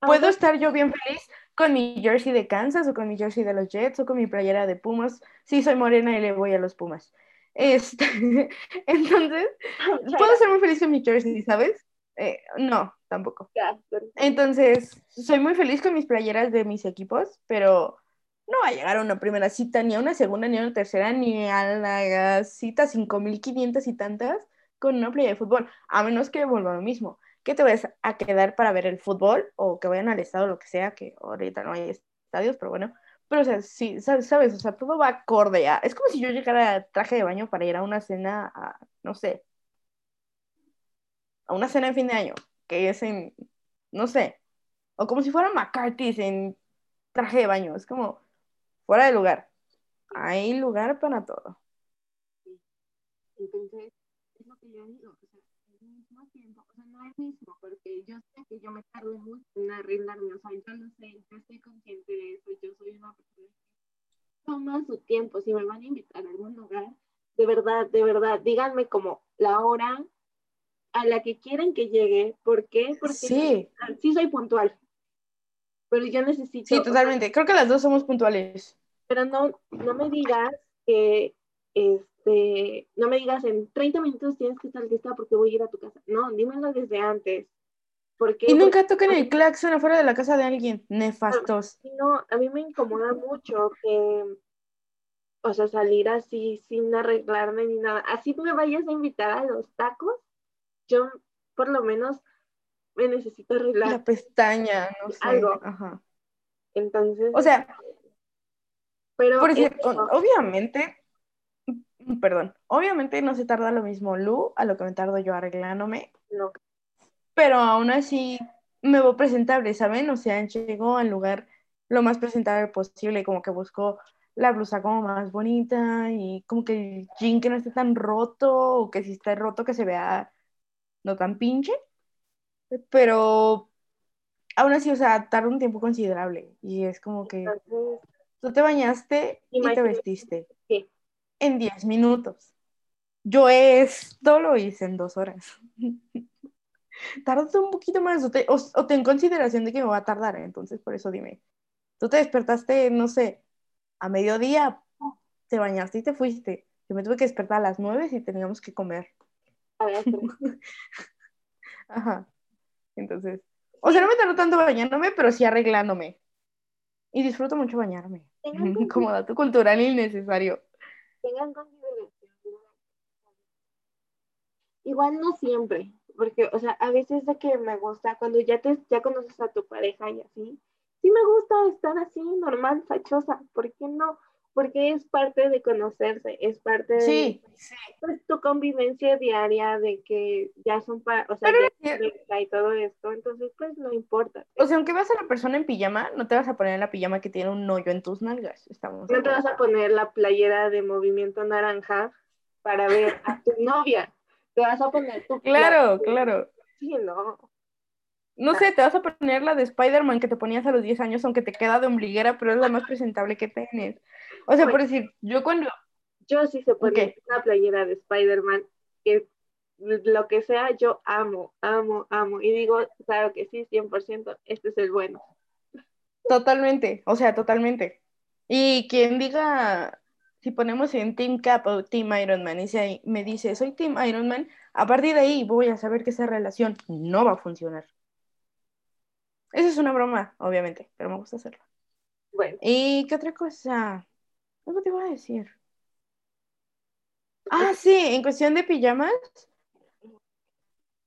[SPEAKER 2] puedo estar yo bien feliz con mi jersey de Kansas o con mi jersey de los Jets o con mi playera de Pumas. Sí, soy morena y le voy a los Pumas. Este, entonces, puedo ser muy feliz con mi jersey, ¿sabes? Eh, no, tampoco. Entonces, soy muy feliz con mis playeras de mis equipos, pero no va a llegar a una primera cita, ni a una segunda, ni a una tercera, ni a la cita 5500 y tantas con una playa de fútbol, a menos que vuelva lo mismo. Que te vayas a quedar para ver el fútbol o que vayan al estado, lo que sea, que ahorita no hay estadios, pero bueno. Pero, o sea, sí, sabes, o sea, todo va acorde a... Es como si yo llegara a traje de baño para ir a una cena, a, no sé, a una cena de fin de año, que es en, no sé, o como si fuera McCarthy's en traje de baño, es como fuera de lugar. Hay lugar para todo.
[SPEAKER 1] Entonces, es lo que yo digo, o sea, al mismo mismo, porque yo sé que yo me tardo mucho en arreglarme, o sea, yo lo sé, yo estoy consciente de eso, yo soy una persona que toma su tiempo, si me van a invitar a algún lugar, de verdad, de verdad, díganme como la hora a la que quieren que llegue, ¿por qué? Porque
[SPEAKER 2] Sí,
[SPEAKER 1] sí soy puntual, pero yo necesito,
[SPEAKER 2] sí,
[SPEAKER 1] o sea,
[SPEAKER 2] totalmente. Creo que las dos somos puntuales.
[SPEAKER 1] pero no, no me digas que, este, no me digas en 30 minutos tienes que estar lista porque voy a ir a tu casa. No, dímelo desde antes. Porque,
[SPEAKER 2] Y nunca toquen el claxon afuera de la casa de alguien. Nefastos.
[SPEAKER 1] no, a mí me incomoda mucho que, o sea, salir así sin arreglarme ni nada. Así me vayas a invitar a los tacos, yo por lo menos me necesito arreglar.
[SPEAKER 2] La pestaña, no sé.
[SPEAKER 1] Algo.
[SPEAKER 2] Ajá.
[SPEAKER 1] Entonces,
[SPEAKER 2] O sea,
[SPEAKER 1] pero
[SPEAKER 2] por decir, obviamente, perdón, obviamente no se tarda lo mismo Lu a lo que me tardo yo arreglándome,
[SPEAKER 1] no,
[SPEAKER 2] pero aún así me veo presentable, ¿saben? O sea, llego al lugar lo más presentable posible, como que busco la blusa como más bonita y como que el jean que no esté tan roto o que si está roto que se vea no tan pinche, pero aún así, o sea, tarda un tiempo considerable y es como que tú te bañaste y te vestiste. En 10 minutos. Yo esto lo hice en dos horas. Tardas un poquito más o, te, o, o ten consideración de que me va a tardar, entonces por eso dime. Tú te despertaste, no sé, a mediodía, te bañaste y te fuiste. Yo me tuve que despertar a las 9 y teníamos que comer. Ajá. Entonces, o sea, no me tardó tanto bañándome, pero sí arreglándome. Y disfruto mucho bañarme. Como dato cultural innecesario.
[SPEAKER 1] Igual no siempre, porque, o sea, a veces de que me gusta, cuando ya te, ya conoces a tu pareja y así, sí me gusta estar así, normal, fachosa, ¿por qué no? Porque es parte de conocerse, es parte de
[SPEAKER 2] Sí,
[SPEAKER 1] pues, tu convivencia diaria, de que ya son, pa- o sea, ya y todo esto, entonces, pues, no importa.
[SPEAKER 2] O sea, aunque veas a la persona en pijama, no te vas a poner la pijama que tiene un hoyo en tus nalgas. Estamos
[SPEAKER 1] No te vas a poner la playera de movimiento naranja para ver a tu novia. Te vas a poner tu
[SPEAKER 2] Claro, claro.
[SPEAKER 1] Sí, no.
[SPEAKER 2] No sé, te vas a poner la de Spider-Man que te ponías a los 10 años, aunque te queda de ombliguera, pero es la más presentable que tienes. O sea, por decir, yo cuando.
[SPEAKER 1] Yo sí se pone
[SPEAKER 2] Ok.
[SPEAKER 1] una playera de Spider-Man que lo que sea, yo amo, amo, amo. Y digo, claro que sí, 100%, este es el bueno.
[SPEAKER 2] Totalmente, o sea, totalmente. Y quien diga, si ponemos en Team Cap o Team Iron Man y se- me dice, soy Team Iron Man, a partir de ahí voy a saber que esa relación no va a funcionar. Esa es una broma, obviamente, pero me gusta hacerlo.
[SPEAKER 1] Bueno,
[SPEAKER 2] ¿Y qué otra cosa? Algo te iba a decir. Ah, sí, en cuestión de pijamas.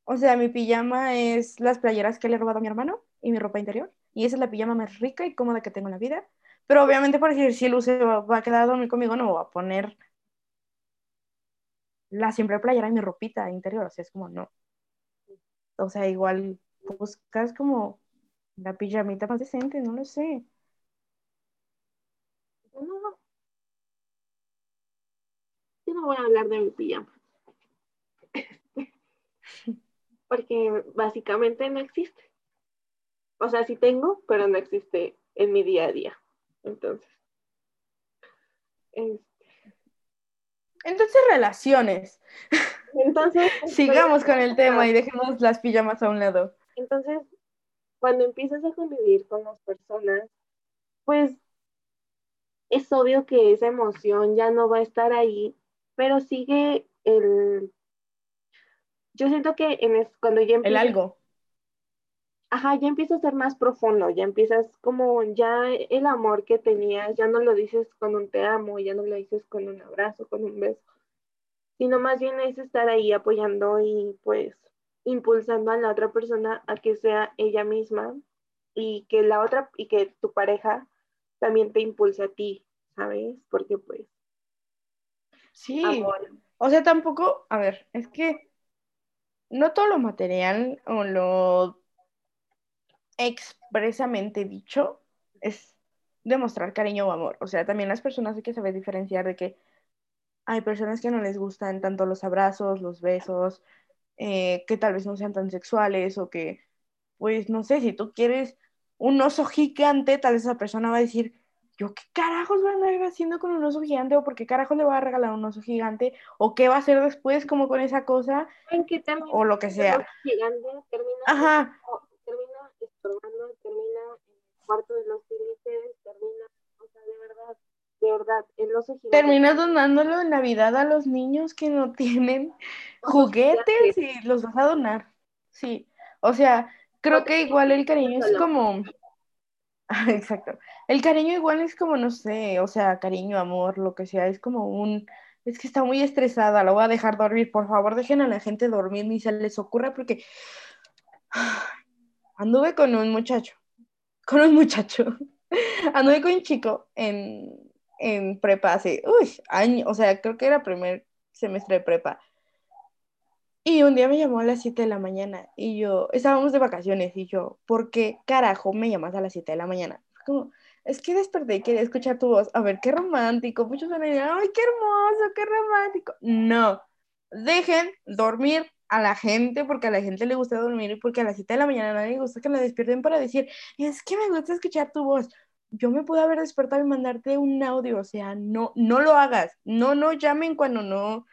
[SPEAKER 2] O sea, mi pijama es las playeras que le he robado a mi hermano y mi ropa interior. Y esa es la pijama más rica y cómoda que tengo en la vida. Pero obviamente, por decir, si Luce va, va a quedar a dormir conmigo, no voy a poner la siempre playera y mi ropita interior. O sea, es como no. O sea, igual buscas como la pijamita más decente, no lo sé.
[SPEAKER 1] Yo no, no voy a hablar de mi pijama. Porque básicamente no existe. O sea, sí tengo, pero no existe en mi día a día. Entonces. este,
[SPEAKER 2] Entonces, relaciones.
[SPEAKER 1] Entonces.
[SPEAKER 2] Sigamos con el tema y dejemos las pijamas a un lado.
[SPEAKER 1] Entonces, cuando empiezas a convivir con las personas, pues es obvio que esa emoción ya no va a estar ahí, pero sigue el... Yo siento que en es- cuando ya
[SPEAKER 2] El
[SPEAKER 1] empieza,
[SPEAKER 2] algo.
[SPEAKER 1] ajá, ya empieza a ser más profundo, ya empiezas como ya el amor que tenías, ya no lo dices con un te amo, ya no lo dices con un abrazo, con un beso, sino más bien es estar ahí apoyando y pues impulsando a la otra persona a que sea ella misma y que la otra y que tu pareja también te impulse a ti, ¿sabes? Porque pues
[SPEAKER 2] Sí. O sea, tampoco, a ver, es que no todo lo material o lo expresamente dicho es demostrar cariño o amor. O sea, también las personas hay que saber diferenciar de que hay personas que no les gustan tanto los abrazos, los besos, eh, que tal vez no sean tan sexuales o que, pues, no sé, si tú quieres un oso gigante, tal vez esa persona va a decir, yo qué carajos voy a andar haciendo con un oso gigante o por qué carajos le voy a regalar un oso gigante o qué va a hacer después como con esa cosa
[SPEAKER 1] en también
[SPEAKER 2] o lo que sea.
[SPEAKER 1] gigante termina,
[SPEAKER 2] Ajá,
[SPEAKER 1] termina estorbando, termina en el cuarto de los tílites, termina, o sea, de verdad, de verdad, el oso gigante
[SPEAKER 2] terminas donándolo en Navidad a los niños que no tienen juguetes y los vas a donar. Sí, o sea, creo que igual el cariño es como... Exacto. El cariño igual es como, no sé, o sea, cariño, amor, lo que sea, es como un... Es que está muy estresada, la voy a dejar dormir. Por favor, dejen a la gente dormir, ni se les ocurra porque anduve con un muchacho, con un muchacho, anduve con un chico en, en prepa hace, uy, años, o sea, creo que era primer semestre de prepa. Y un día me llamó a las 7 de la mañana y yo, estábamos de vacaciones y yo, ¿por qué carajo me llamas a las 7 de la mañana? Como, es que desperté y quería escuchar tu voz. A ver, qué romántico. Muchos van a decir, ay, qué hermoso, qué romántico. No, dejen dormir a la gente porque a la gente le gusta dormir y porque a las 7 de la mañana a nadie le gusta que la despierten para decir, es que me gusta escuchar tu voz. Yo me pude haber despertado y mandarte un audio, o sea, no, no lo hagas. No, no llamen cuando no,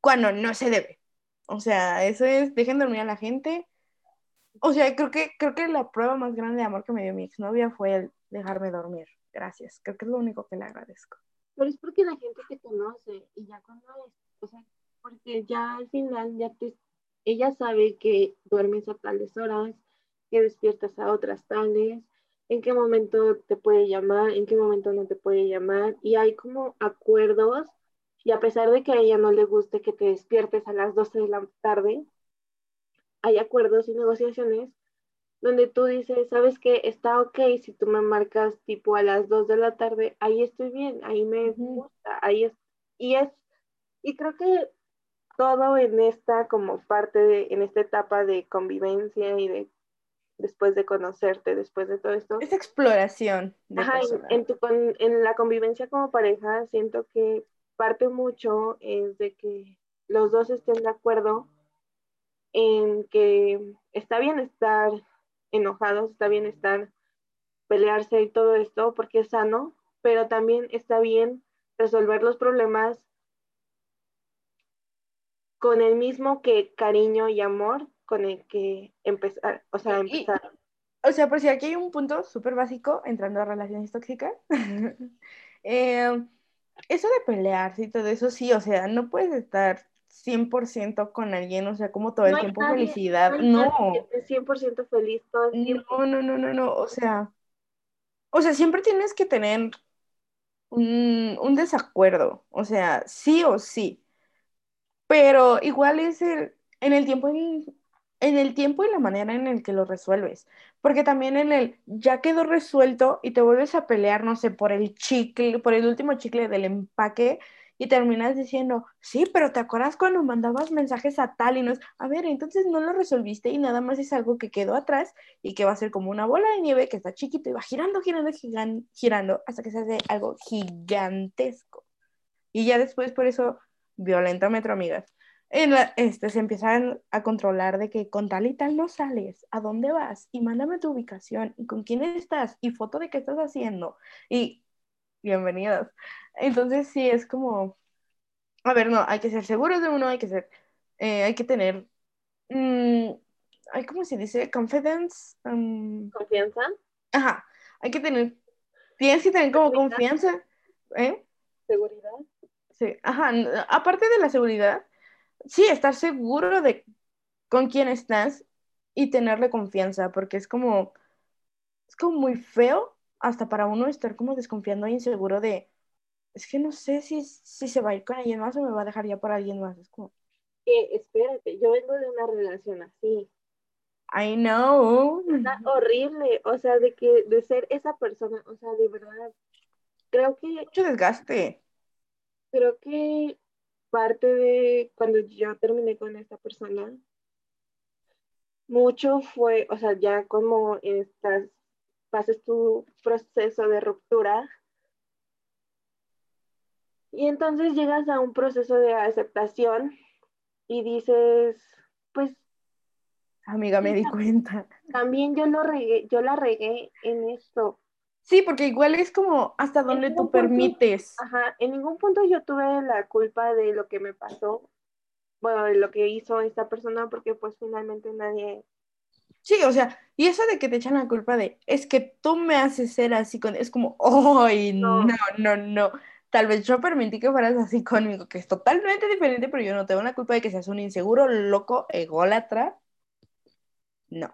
[SPEAKER 2] cuando no se debe. O sea, eso es, dejen dormir a la gente. O sea, creo que, creo que la prueba más grande de amor que me dio mi exnovia fue el dejarme dormir. Gracias. Creo que es lo único que le agradezco.
[SPEAKER 1] Pero es porque la gente te conoce y ya cuando o sea, porque ya al final ya te, ella sabe que duermes a tales horas, que despiertas a otras tales, en qué momento te puede llamar, en qué momento no te puede llamar, y hay como acuerdos, y a pesar de que a ella no le guste que te despiertes a las 12 de la tarde, hay acuerdos y negociaciones donde tú dices, sabes que está ok si tú me marcas tipo a las 2 de la tarde, ahí estoy bien, ahí me gusta, ahí es, y es, y creo que todo en esta como parte de, en esta etapa de convivencia y de después de conocerte, después de todo esto,
[SPEAKER 2] Es exploración de
[SPEAKER 1] Ajá, en, tu en la convivencia como pareja, siento que parte mucho es de que los dos estén de acuerdo en que está bien estar enojados, está bien estar pelearse y todo esto porque es sano, pero también está bien resolver los problemas con el mismo que cariño y amor con el que empezar, o sea,
[SPEAKER 2] Y-
[SPEAKER 1] empezar.
[SPEAKER 2] O sea, por si aquí hay un punto súper básico entrando a relaciones tóxicas. Eh, eso de pelearse y todo eso, sí, o sea, no puedes estar 100% con alguien, o sea, como todo el
[SPEAKER 1] No
[SPEAKER 2] tiempo
[SPEAKER 1] nadie,
[SPEAKER 2] felicidad.
[SPEAKER 1] no
[SPEAKER 2] No,
[SPEAKER 1] que esté 100% feliz todo el tiempo.
[SPEAKER 2] no, no, no, no, no, o sea, o sea, siempre tienes que tener un, un desacuerdo, o sea, sí o sí. Pero igual es el, en el tiempo en, en el tiempo y la manera en el que lo resuelves. Porque también en el ya quedó resuelto y te vuelves a pelear, no sé, por el chicle, por el último chicle del empaque y terminas diciendo, sí, pero ¿te acuerdas cuando mandabas mensajes a tal y no es, a ver, entonces no lo resolviste y nada más es algo que quedó atrás y que va a ser como una bola de nieve que está chiquito y va girando, girando, girando, girando hasta que se hace algo gigantesco. Y ya después por eso, violentómetro, amigas. En la, este, se empiezan a controlar de que con tal y tal no sales, a dónde vas y mándame tu ubicación y con quién estás y foto de qué estás haciendo y bienvenidos. Entonces sí, es como, a ver, no, hay que ser seguros de uno, hay que ser, eh, hay que tener, mm, hay como se dice, confidence. Um,
[SPEAKER 1] ¿Confianza?
[SPEAKER 2] Ajá, hay que tener, tienes que tener como confianza, ¿eh?
[SPEAKER 1] ¿Seguridad?
[SPEAKER 2] Sí, ajá, aparte de la seguridad, sí, estar seguro de con quién estás y tenerle confianza, porque es como, es como muy feo hasta para uno estar como desconfiando e inseguro de, es que no sé si, si se va a ir con alguien más o me va a dejar ya por alguien más. Es como,
[SPEAKER 1] Que espérate, yo vengo de una relación así.
[SPEAKER 2] I know.
[SPEAKER 1] Está horrible, o sea, de que de ser esa persona, o sea, de verdad, creo que
[SPEAKER 2] Mucho desgaste.
[SPEAKER 1] creo que parte de cuando yo terminé con esta persona, mucho fue, o sea, ya como estás, pases tu proceso de ruptura y entonces llegas a un proceso de aceptación y dices, pues
[SPEAKER 2] Amiga, me di cuenta.
[SPEAKER 1] también yo lo regué, yo la regué en esto.
[SPEAKER 2] Sí, porque igual es como hasta donde tú
[SPEAKER 1] punto-
[SPEAKER 2] permites.
[SPEAKER 1] Ajá, en ningún punto yo tuve la culpa de lo que me pasó, bueno, de lo que hizo esta persona, porque pues finalmente nadie,
[SPEAKER 2] Sí, o sea, y eso de que te echan la culpa de, es que tú me haces ser así con, es como, ¡ay,
[SPEAKER 1] No.
[SPEAKER 2] no, no, no! Tal vez yo permití que fueras así conmigo, que es totalmente diferente, pero yo no tengo la culpa de que seas un inseguro, loco, ególatra. No.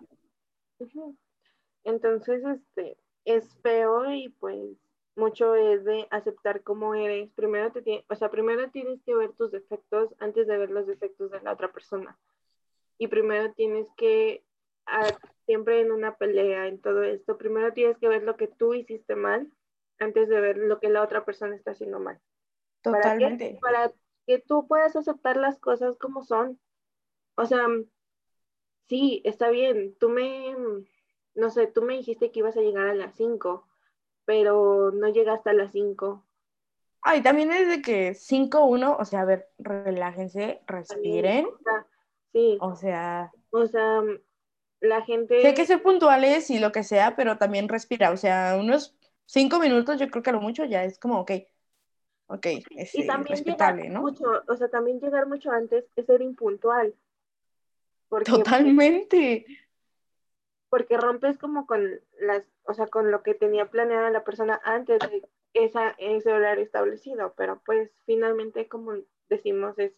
[SPEAKER 1] Entonces, este, es feo y pues mucho es de aceptar cómo eres. Primero te tiene, o sea, primero tienes que ver tus defectos antes de ver los defectos de la otra persona. Y primero tienes que, ah, siempre en una pelea, en todo esto, primero tienes que ver lo que tú hiciste mal antes de ver lo que la otra persona está haciendo mal. ¿Para qué?
[SPEAKER 2] Totalmente.
[SPEAKER 1] Para que tú puedas aceptar las cosas como son. O sea, sí, está bien, tú me, no sé, tú me dijiste que ibas a llegar a las 5, pero no llegaste a las 5.
[SPEAKER 2] Ay, también es de que 5-1, o sea, a ver, relájense, respiren.
[SPEAKER 1] O sea, sí,
[SPEAKER 2] O sea,
[SPEAKER 1] o sea, la gente...
[SPEAKER 2] sé que ser puntuales y lo que sea, pero también respira. O sea, unos cinco minutos, yo creo que a lo mucho ya es como, ok, ok, es
[SPEAKER 1] y
[SPEAKER 2] eh,
[SPEAKER 1] también
[SPEAKER 2] respetable, ¿no?
[SPEAKER 1] mucho, o sea, también llegar mucho antes es ser impuntual. Porque,
[SPEAKER 2] Totalmente.
[SPEAKER 1] porque rompes como con las, o sea, con lo que tenía planeada la persona antes de esa, ese horario establecido, pero pues finalmente como decimos es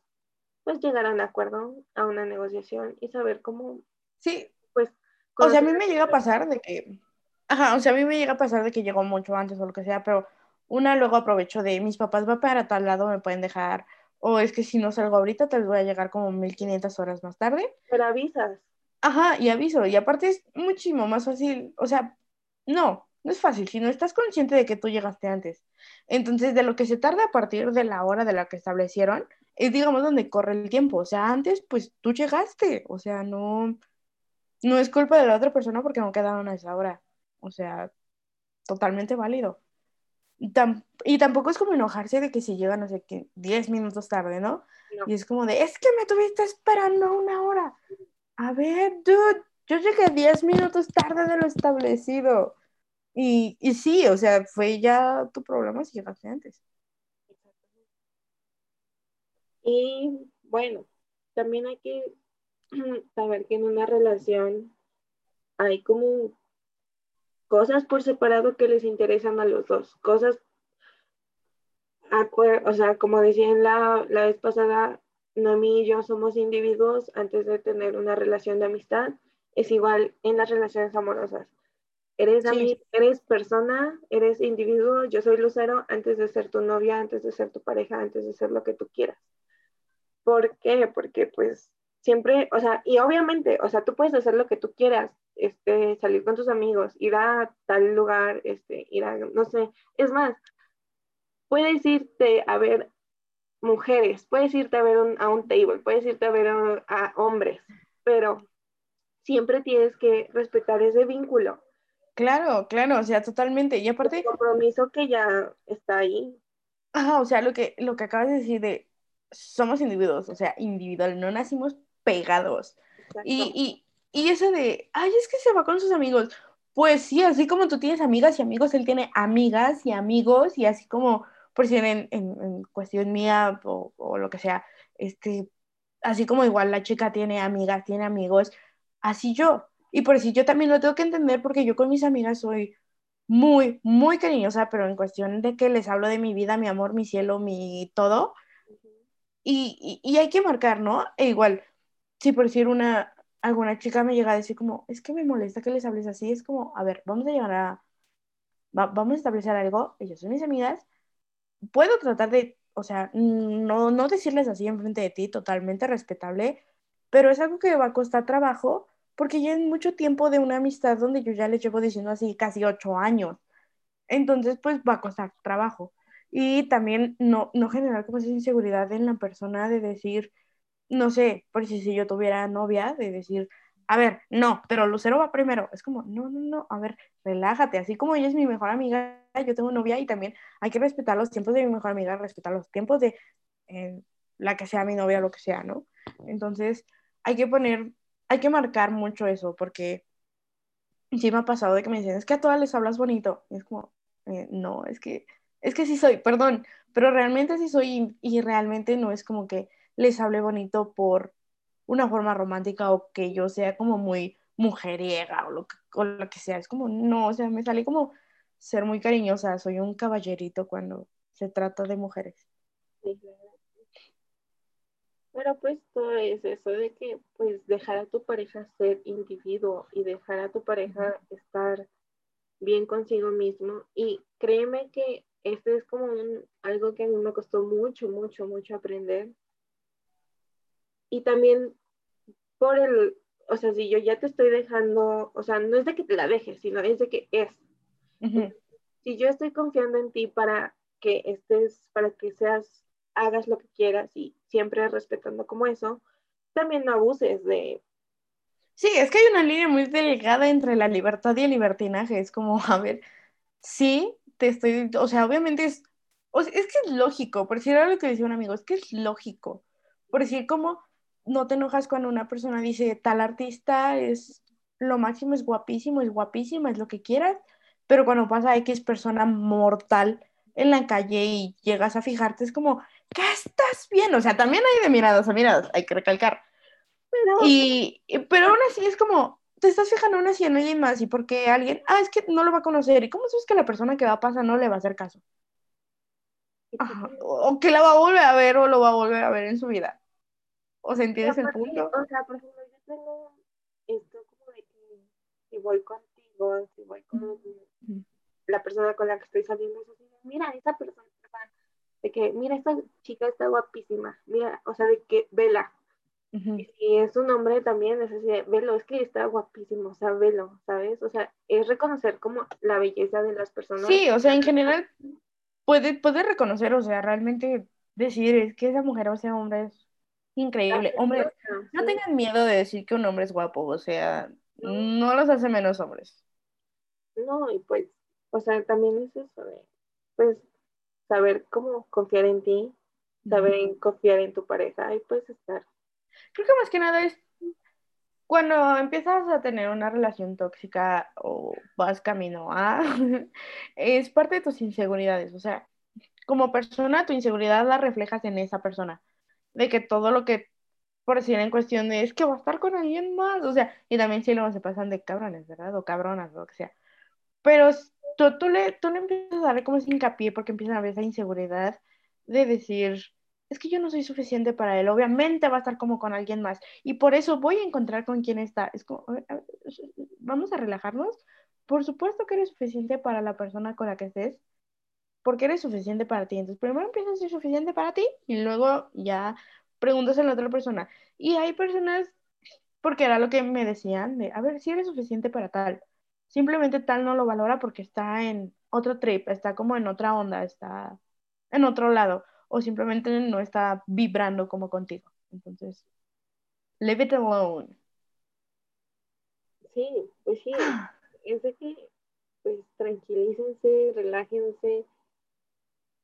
[SPEAKER 1] pues llegar a un acuerdo, a una negociación y saber cómo
[SPEAKER 2] Sí,
[SPEAKER 1] pues
[SPEAKER 2] o sea, a mí me llega a pasar de que, ajá, o sea, a mí me llega a pasar de que llegó mucho antes o lo que sea, pero una luego aprovecho de mis papás va para tal lado, me pueden dejar, o es que si no salgo ahorita, tal vez voy a llegar como 1500 horas más tarde.
[SPEAKER 1] pero avisas.
[SPEAKER 2] Ajá, y aviso, y aparte es muchísimo más fácil, o sea, no, no es fácil, si no estás consciente de que tú llegaste antes. Entonces, de lo que se tarda a partir de la hora de la que establecieron, es digamos donde corre el tiempo, o sea, antes pues tú llegaste, o sea, no, no es culpa de la otra persona porque no quedaron a esa hora, o sea, totalmente válido. Y, tam- y tampoco es como enojarse de que si llegan, no sé qué, 10 minutos tarde, ¿no?
[SPEAKER 1] No.
[SPEAKER 2] Y es como de, es que me tuviste esperando una hora. A ver, dude, yo llegué 10 minutos tarde de lo establecido. Y, y sí, o sea, fue ya tu problema si llegaste antes.
[SPEAKER 1] Y bueno, también hay que saber que en una relación hay como cosas por separado que les interesan a los dos, cosas, o sea, como decía la, la vez pasada, Noemí y yo somos individuos antes de tener una relación de amistad, es igual en las relaciones amorosas. Eres,
[SPEAKER 2] Sí.
[SPEAKER 1] eres persona, eres individuo, yo soy Lucero antes de ser tu novia, antes de ser tu pareja, antes de ser lo que tú quieras. ¿Por qué? Porque pues siempre, o sea, y obviamente, o sea, tú puedes hacer lo que tú quieras, este, salir con tus amigos, ir a tal lugar, este, ir a, no sé, es más, puedes irte a ver mujeres, puedes irte a ver un, a un table, puedes irte a ver a, a hombres, pero siempre tienes que respetar ese vínculo.
[SPEAKER 2] Claro, claro, o sea, totalmente. Y aparte,
[SPEAKER 1] El compromiso que ya está ahí.
[SPEAKER 2] ajá, o sea, lo que, lo que acabas de decir de somos individuos, o sea, individual, no nacimos pegados. Y, y, y eso de, ay, es que se va con sus amigos. Pues sí, así como tú tienes amigas y amigos, él tiene amigas y amigos, y así como, por si en, en, en cuestión mía o, o lo que sea, este, así como igual la chica tiene amigas, tiene amigos, así yo. Y por si yo también lo tengo que entender porque yo con mis amigas soy muy, muy cariñosa, pero en cuestión de que les hablo de mi vida, mi amor, mi cielo, mi todo. Y, y, y hay que marcar, ¿no? E igual, si por decir una, alguna chica me llega a decir como, es que me molesta que les hables así, es como, a ver, vamos a llegar a, va, vamos a establecer algo, ellos son mis amigas, puedo tratar de, o sea, no, no decirles así enfrente de ti, totalmente respetable, pero es algo que va a costar trabajo porque ya es mucho tiempo de una amistad donde yo ya les llevo diciendo así casi ocho años. Entonces, pues va a costar trabajo. Y también no, no generar como esa inseguridad en la persona de decir, no sé, por si, si yo tuviera novia, de decir, a ver, no, pero Lucero va primero. Es como, no, no, no, a ver, relájate. Así como ella es mi mejor amiga, yo tengo novia y también hay que respetar los tiempos de mi mejor amiga, respetar los tiempos de eh, la que sea mi novia, lo que sea, ¿no? Entonces, hay que poner hay que marcar mucho eso, porque sí me ha pasado de que me dicen, es que a todas les hablas bonito. Y es como, eh, no, es que, es que sí soy, perdón, pero realmente sí soy y, y realmente no es como que les hable bonito por una forma romántica o que yo sea como muy mujeriega o lo que, o lo que sea. Es como, no, o sea, me sale como ser muy cariñosa, soy un caballerito cuando se trata de mujeres.
[SPEAKER 1] Sí. Pero pues todo es eso de que pues dejar a tu pareja ser individuo y dejar a tu pareja estar bien consigo mismo. Y créeme que este es como un, algo que a mí me costó mucho, mucho, mucho aprender. Y también por el, o sea, si yo ya te estoy dejando, o sea, no es de que te la dejes, sino es de que es.
[SPEAKER 2] Uh -huh.
[SPEAKER 1] Si yo estoy confiando en ti para que estés, para que seas, hagas lo que quieras y siempre respetando como eso, también no abuses de...
[SPEAKER 2] Sí, es que hay una línea muy delgada entre la libertad y el libertinaje. Es como, a ver, sí, te estoy, o sea, obviamente es, o sea, es que es lógico, por decir algo que decía un amigo, es que es lógico. Por decir como no te enojas cuando una persona dice tal artista es lo máximo, es guapísimo, es guapísima, es lo que quieras, pero cuando pasa X persona mortal en la calle y llegas a fijarte, es como, ¿qué estás viendo? O sea, también hay de miradas a miradas, hay que recalcar. Pero, y, pero aún así es como, te estás fijando aún así en alguien más y porque alguien, ah, es que no lo va a conocer. ¿Y cómo sabes que la persona que va a pasar no le va a hacer caso? Ajá. O que la va a volver a ver o lo va a volver a ver en su vida. O sea, ¿entiendes el punto?
[SPEAKER 1] O sea, por ejemplo, yo tengo esto como de que si voy contigo, si voy con la persona con la que estoy saliendo, así, mira, esa persona, de que, mira, esta chica está guapísima, mira, o sea, de que, vela. Uh -huh. Y si es un hombre también, es así, de, velo, es que está guapísimo, o sea, velo, ¿sabes? O sea, es reconocer como la belleza de las personas.
[SPEAKER 2] Sí, o sea, en general, puede, puede reconocer, o sea, realmente decir, es que esa mujer o ese hombre es increíble. Hombre, no tengan miedo de decir que un hombre es guapo, o sea, no, los hace menos hombres.
[SPEAKER 1] No, y pues, o sea, también es eso de, pues, saber cómo confiar en ti, saber confiar en tu pareja y pues estar.
[SPEAKER 2] Creo que más que nada es cuando empiezas a tener una relación tóxica o vas camino a, es parte de tus inseguridades, o sea, como persona tu inseguridad la reflejas en esa persona de que todo lo que, por decir en cuestión de, es que va a estar con alguien más, o sea, y también si luego se pasan de cabrones, ¿verdad? O cabronas, o lo que sea. Pero tú, tú, le, tú le empiezas a darle como ese hincapié porque empiezan a ver esa inseguridad de decir, es que yo no soy suficiente para él, obviamente va a estar como con alguien más, y por eso voy a encontrar con quién está. Es como, vamos a relajarnos, por supuesto que eres suficiente para la persona con la que estés, porque eres suficiente para ti. Entonces, primero empiezas a ser suficiente para ti y luego ya preguntas a la otra persona. Y hay personas, porque era lo que me decían, de, a ver, si eres suficiente para tal. Simplemente tal no lo valora porque está en otro trip, está como en otra onda, está en otro lado, o simplemente no está vibrando como contigo. Entonces, leave it alone.
[SPEAKER 1] Sí, pues sí, es de que pues tranquilícense, relájense,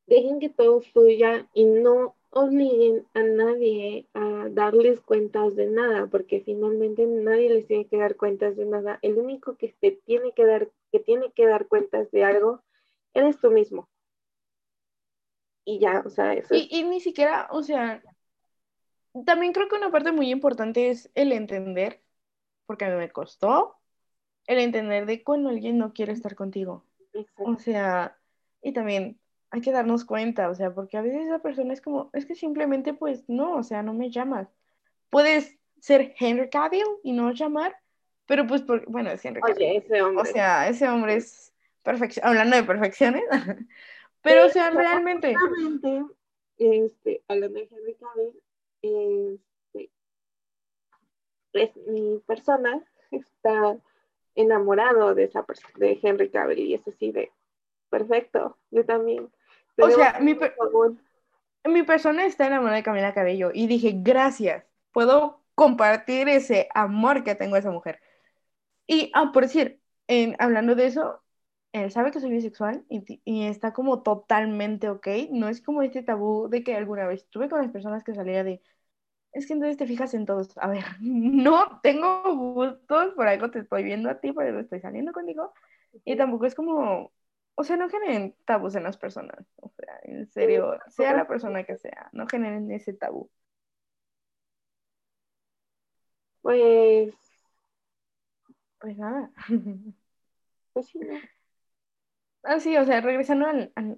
[SPEAKER 1] dejen que todo fluya y no obliguen a nadie a darles cuentas de nada, porque finalmente nadie les tiene que dar cuentas de nada. El único que te tiene que dar, que tiene que dar cuentas de algo, eres tú mismo. Y ya, o sea, eso.
[SPEAKER 2] Y, y ni siquiera, o sea, también creo que una parte muy importante es el entender, porque a mí me costó, el entender de cuando alguien no quiere estar contigo. O sea, y también hay que darnos cuenta, o sea, porque a veces esa persona es como, es que simplemente pues no, o sea, no me llamas. Puedes ser Henry Cavill y no llamar, pero pues, bueno, es Henry Cavill.
[SPEAKER 1] Oye, ese hombre.
[SPEAKER 2] O sea, ese hombre es perfección, hablando de perfecciones, pero o sea, realmente.
[SPEAKER 1] Este, hablando de Henry Cavill, este, es mi persona está enamorado de esa de Henry Cavill y es así de perfecto, yo también.
[SPEAKER 2] O sea, mi, mi persona está enamorada de Camila Cabello y dije, gracias, puedo compartir ese amor que tengo a esa mujer. Y, ah, por decir, en, hablando de eso, él sabe que soy bisexual y, y, está como totalmente ok. No es como este tabú de que alguna vez estuve con las personas que salía de, es que entonces te fijas en todos. A ver, no tengo gustos, por algo te estoy viendo a ti, por algo estoy saliendo contigo. Y tampoco es como, o sea, no generen tabús en las personas. O sea, en serio, sea la persona que sea, no generen ese tabú.
[SPEAKER 1] Pues.
[SPEAKER 2] Pues nada.
[SPEAKER 1] Pues sí, no.
[SPEAKER 2] Ah, sí, o sea, regresando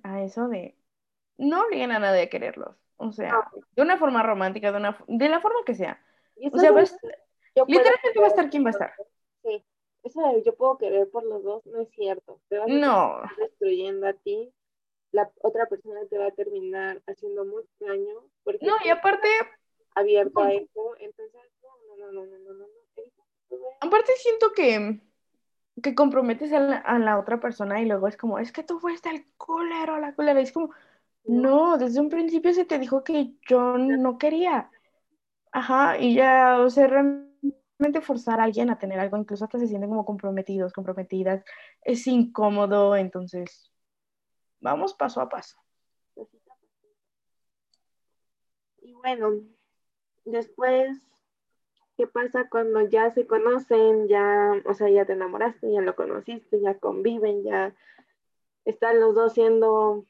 [SPEAKER 2] a eso de no obliguen a nadie a quererlos. O sea, de una forma romántica, de, una, de la forma que sea. O sea, literalmente va a estar quien va a estar.
[SPEAKER 1] Sí, eso de yo puedo querer por los dos no es cierto. Te vas
[SPEAKER 2] no.
[SPEAKER 1] destruyendo a ti la otra persona te va a terminar haciendo mucho daño. Porque
[SPEAKER 2] no, y aparte...
[SPEAKER 1] Abierto a eso, entonces, no, no, no, no, no, no, no.
[SPEAKER 2] Aparte siento que, que comprometes a la, a la, otra persona y luego es como, es que tú fuiste el culero, la culera, es como, no, desde un principio se te dijo que yo no quería. Ajá, y ya, o sea, realmente forzar a alguien a tener algo, incluso hasta se sienten como comprometidos, comprometidas, es incómodo, entonces Vamos paso a paso.
[SPEAKER 1] Y bueno, después, ¿qué pasa cuando ya se conocen? Ya, o sea, ya te enamoraste, ya lo conociste, ya conviven, ya están los dos siendo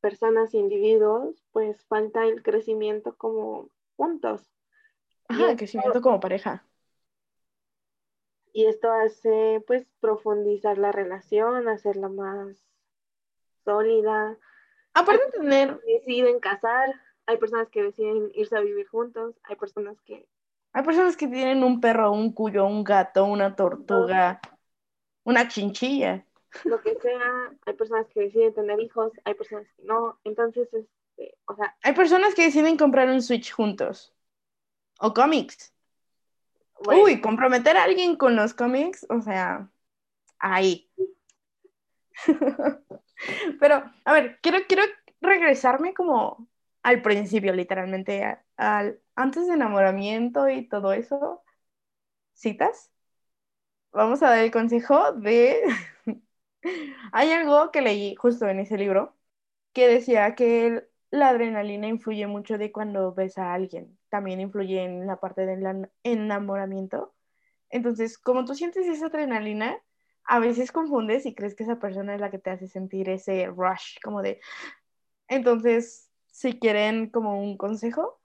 [SPEAKER 1] personas, individuos, pues falta el crecimiento como juntos.
[SPEAKER 2] Ajá, el crecimiento como pareja.
[SPEAKER 1] Y esto hace, pues, profundizar la relación, hacerla más sólida.
[SPEAKER 2] Aparte de tener...
[SPEAKER 1] Deciden casar, hay personas que deciden irse a vivir juntos, hay personas que...
[SPEAKER 2] Hay personas que tienen un perro, un cuyo, un gato, una tortuga, una chinchilla.
[SPEAKER 1] Lo que sea, hay personas que deciden tener hijos, hay personas que no, entonces, este, o sea...
[SPEAKER 2] Hay personas que deciden comprar un Switch juntos. O cómics. Uy, comprometer a alguien con los cómics, o sea, ahí. Pero, a ver, quiero, quiero regresarme como al principio, literalmente, al, antes de enamoramiento y todo eso. ¿Citas? Vamos a dar el consejo de... Hay algo que leí justo en ese libro que decía que la adrenalina influye mucho de cuando ves a alguien. También influye en la parte del enamoramiento. Entonces, como tú sientes esa adrenalina, a veces confundes y crees que esa persona es la que te hace sentir ese rush, como de... Entonces, si quieren como un consejo,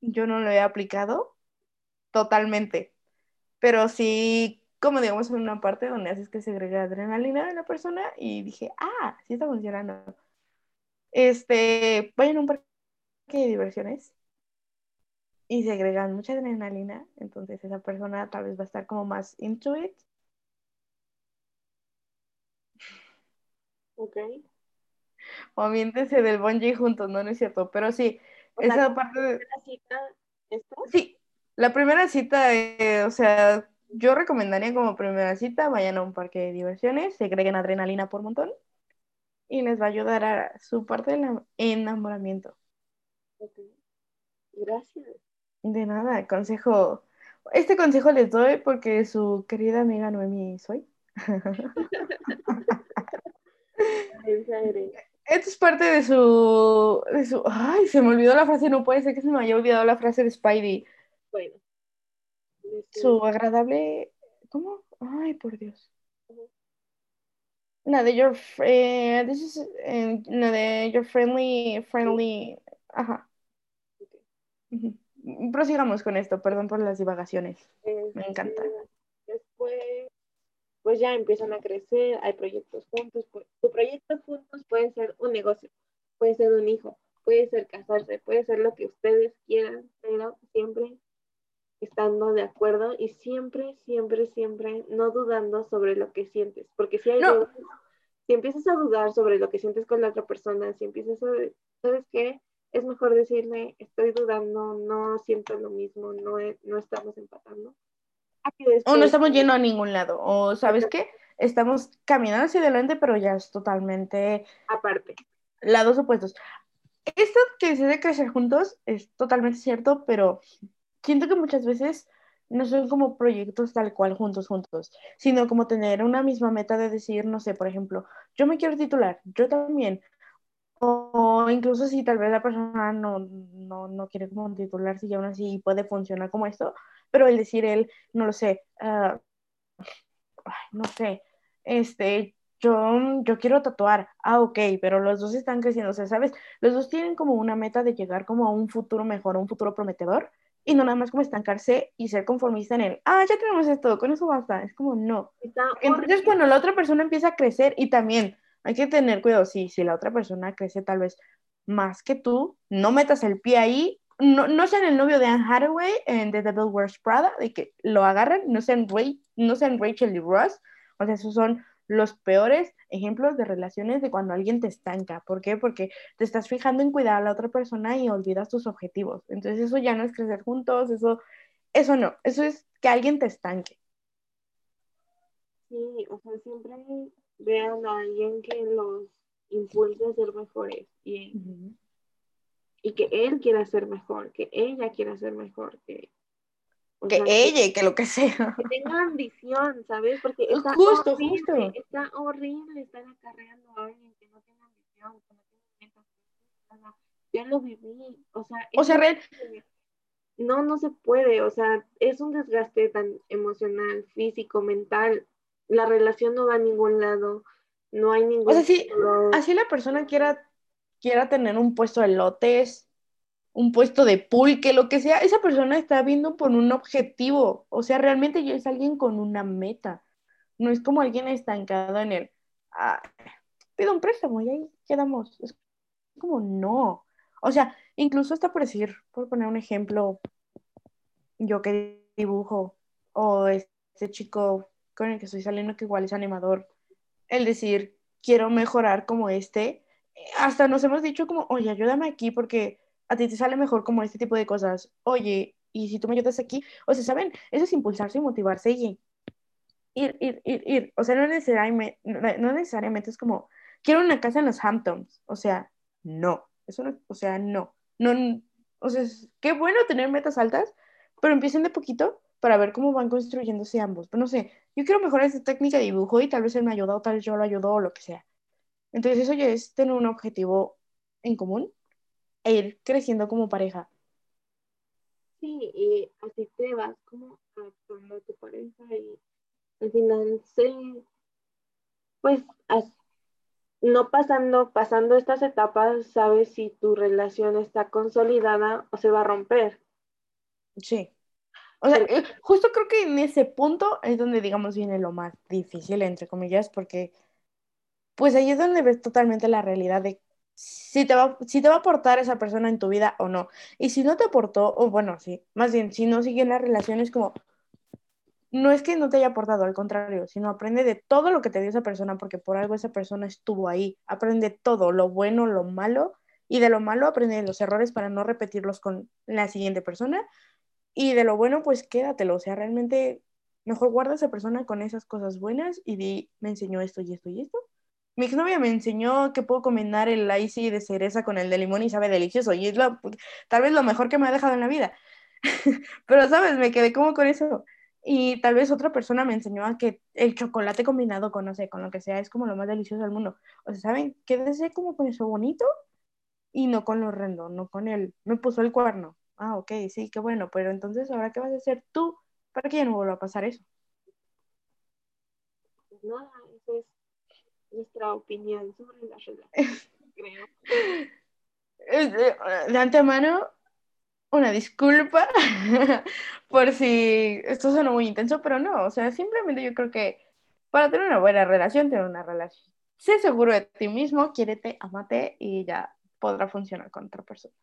[SPEAKER 2] yo no lo he aplicado totalmente, pero sí, como digamos, en una parte donde haces que se agregue adrenalina en la persona y dije, ah, sí está funcionando. Este, vayan a un parque de diversiones y se agregan mucha adrenalina, entonces esa persona tal vez va a estar como más into it
[SPEAKER 1] Ok.
[SPEAKER 2] O aviéntense del bungee juntos, no, no es cierto. Pero sí,
[SPEAKER 1] O
[SPEAKER 2] esa parte de...
[SPEAKER 1] ¿La cita esta?
[SPEAKER 2] Sí, la primera cita, eh, o sea, yo recomendaría como primera cita, vayan a un parque de diversiones, se agreguen adrenalina por montón y les va a ayudar a su parte del enamoramiento.
[SPEAKER 1] Ok. Gracias.
[SPEAKER 2] De nada, consejo. Este consejo les doy porque su querida amiga Noemi soy. Esto es parte de su, de su. Ay, se me olvidó la frase, no puede ser que se me haya olvidado la frase de Spidey.
[SPEAKER 1] Bueno. Este,
[SPEAKER 2] Su agradable. ¿Cómo? Ay, por Dios. La de your. eh, this is, eh, la de your friendly. Friendly. Ajá.
[SPEAKER 1] Ok.
[SPEAKER 2] Ujú. Prosigamos con esto, perdón por las divagaciones. Me encanta.
[SPEAKER 1] Este, Después, pues ya empiezan a crecer, hay proyectos juntos. Pues, tu proyecto juntos puede ser un negocio, puede ser un hijo, puede ser casarse, puede ser lo que ustedes quieran, pero siempre estando de acuerdo y siempre, siempre, siempre no dudando sobre lo que sientes. Porque si hay
[SPEAKER 2] No.
[SPEAKER 1] dudas, si empiezas a dudar sobre lo que sientes con la otra persona, si empiezas a, ¿sabes qué? Es mejor decirle, estoy dudando, no siento lo mismo, no, he- no estamos empatando.
[SPEAKER 2] O no estamos yendo a ningún lado. O, ¿sabes qué? Estamos caminando hacia adelante, pero ya es totalmente
[SPEAKER 1] aparte.
[SPEAKER 2] lados opuestos. Esto que se de crecer juntos es totalmente cierto, pero siento que muchas veces no son como proyectos tal cual juntos, juntos, sino como tener una misma meta de decir, no sé, por ejemplo, yo me quiero titular, yo también. O incluso si tal vez la persona no, no, no quiere como titularse y aún así puede funcionar como esto, pero el decir él, no lo sé, ay, no sé, este, yo, yo quiero tatuar, ah, ok, pero los dos están creciendo, o sea, ¿sabes? Los dos tienen como una meta de llegar como a un futuro mejor, a un futuro prometedor, y no nada más como estancarse y ser conformista en el, ah, ya tenemos esto, con eso basta, es como no.
[SPEAKER 1] Está
[SPEAKER 2] Entonces
[SPEAKER 1] horrible.
[SPEAKER 2] cuando la otra persona empieza a crecer y también hay que tener cuidado, sí, si la otra persona crece tal vez más que tú, no metas el pie ahí, no, no sean el novio de Anne Hathaway en The Devil Wears Prada, de que lo agarran, no sean, Ray- no sean Rachel y Ross, o sea, esos son los peores ejemplos de relaciones de cuando alguien te estanca. ¿Por qué? Porque te estás fijando en cuidar a la otra persona y olvidas tus objetivos. Entonces eso ya no es crecer juntos, eso, eso no, eso es que alguien te estanque.
[SPEAKER 1] Sí, o sea, siempre vean a alguien que los impulse a ser mejores y, y que él quiera ser mejor, que ella quiera ser mejor, que,
[SPEAKER 2] Que
[SPEAKER 1] sea,
[SPEAKER 2] ella y que lo que sea.
[SPEAKER 1] que tenga ambición, ¿sabes? Porque está
[SPEAKER 2] Justo,
[SPEAKER 1] horrible,
[SPEAKER 2] justo.
[SPEAKER 1] está horrible estar acarreando a alguien que no tiene ambición, que no tiene metas. Yo lo viví, o sea,
[SPEAKER 2] O sea, real,
[SPEAKER 1] no, no se puede, o sea, es un desgaste tan emocional, físico, mental, la relación no va a ningún lado, no hay ningún
[SPEAKER 2] O sea,
[SPEAKER 1] futuro.
[SPEAKER 2] así la persona quiera, quiera tener un puesto de lotes, un puesto de pulque, lo que sea, esa persona está viendo por un objetivo. O sea, realmente ya es alguien con una meta. No es como alguien estancado en el, ah, pido un préstamo y ahí quedamos. Es como no. O sea, incluso hasta por decir, por poner un ejemplo, yo que dibujo, o este chico con el que estoy saliendo que igual es animador, el decir, quiero mejorar como este, hasta nos hemos dicho como, oye, ayúdame aquí porque a ti te sale mejor como este tipo de cosas, oye, y si tú me ayudas aquí, o sea, ¿saben? Eso es impulsarse y motivarse y ir, ir, ir, ir, o sea, no necesariamente, no, necesariamente es como, quiero una casa en los Hamptons, o sea, no, eso no, o sea, no, no, o sea, qué bueno tener metas altas, pero empiecen de poquito para ver cómo van construyéndose ambos. Pero no sé, yo quiero mejorar esta técnica de dibujo y tal vez él me ayuda o tal vez yo lo ayudo o lo que sea. Entonces eso ya es tener un objetivo en común e ir creciendo como pareja.
[SPEAKER 1] Sí, y así te vas como adaptando a tu pareja y al final se, pues, no pasando, pasando estas etapas, sabes si tu relación está consolidada o se va a romper.
[SPEAKER 2] Sí. O sea, eh, justo creo que en ese punto es donde, digamos, viene lo más difícil, entre comillas, porque pues ahí es donde ves totalmente la realidad de si te va, si te va a aportar esa persona en tu vida o no. Y si no te aportó, o bueno, sí, más bien, si no sigue la relación, es como, no es que no te haya aportado, al contrario, sino aprende de todo lo que te dio esa persona, porque por algo esa persona estuvo ahí. Aprende todo, lo bueno, lo malo, y de lo malo aprende de los errores para no repetirlos con la siguiente persona. Y de lo bueno, pues quédatelo. O sea, realmente mejor guarda a esa persona con esas cosas buenas y di, me enseñó esto y esto y esto. Mi exnovia me enseñó que puedo combinar el icy de cereza con el de limón y sabe delicioso. Y es lo, tal vez lo mejor que me ha dejado en la vida. Pero, ¿sabes? Me quedé como con eso. Y tal vez otra persona me enseñó a que el chocolate combinado con, no sé, con lo que sea, es como lo más delicioso del mundo. O sea, ¿saben? Quédese como con eso bonito y no con lo horrendo, no con él. Me puso el cuerno. Ah, ok, sí, qué bueno. Pero entonces, ¿ahora qué vas a hacer tú para que ya no vuelva a pasar eso?
[SPEAKER 1] Pues nada, eso es nuestra opinión sobre la relaciones, creo.
[SPEAKER 2] De antemano, una disculpa por si esto suena muy intenso, pero no, o sea, simplemente yo creo que para tener una buena relación, tener una relación, sé seguro de ti mismo, quiérete, amate y ya podrá funcionar con otra persona.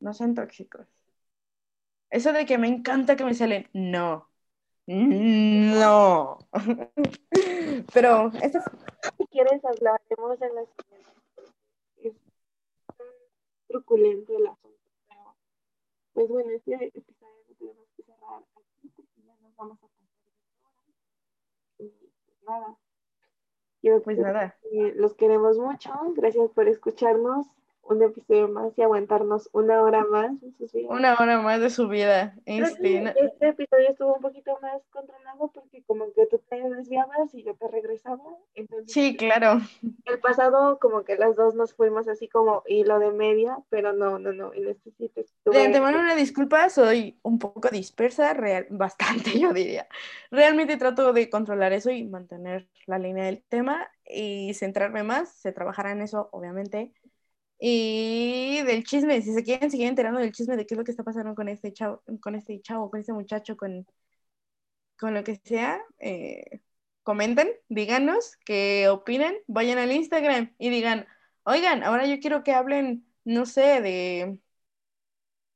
[SPEAKER 2] No sean tóxicos. Eso de que me encanta que me salen, no. No. Pero, esto
[SPEAKER 1] si quieres hablaremos en la siguiente truculento el asunto. Pero, pues bueno, este episodio lo tenemos que cerrar aquí porque ya nos vamos a pasar Y pues nada. Yo
[SPEAKER 2] pues nada.
[SPEAKER 1] los queremos mucho. Gracias por escucharnos un episodio más y aguantarnos una hora más
[SPEAKER 2] de su vida. Una hora más de su vida. Este,
[SPEAKER 1] este episodio estuvo un poquito más controlado porque como que tú te desviabas y yo te regresaba. Entonces,
[SPEAKER 2] sí, claro.
[SPEAKER 1] El pasado como que las dos nos fuimos así como hilo de media, pero no, no, no. En este sitio
[SPEAKER 2] De antemano una disculpa, soy un poco dispersa, real, bastante yo diría. Realmente trato de controlar eso y mantener la línea del tema y centrarme más. Se trabajará en eso, obviamente y del chisme, si se quieren seguir enterando del chisme de qué es lo que está pasando con este chavo, con este chavo, con este muchacho, con, con lo que sea, eh, comenten, díganos qué opinan, vayan al Instagram y digan, oigan, ahora yo quiero que hablen, no sé, de,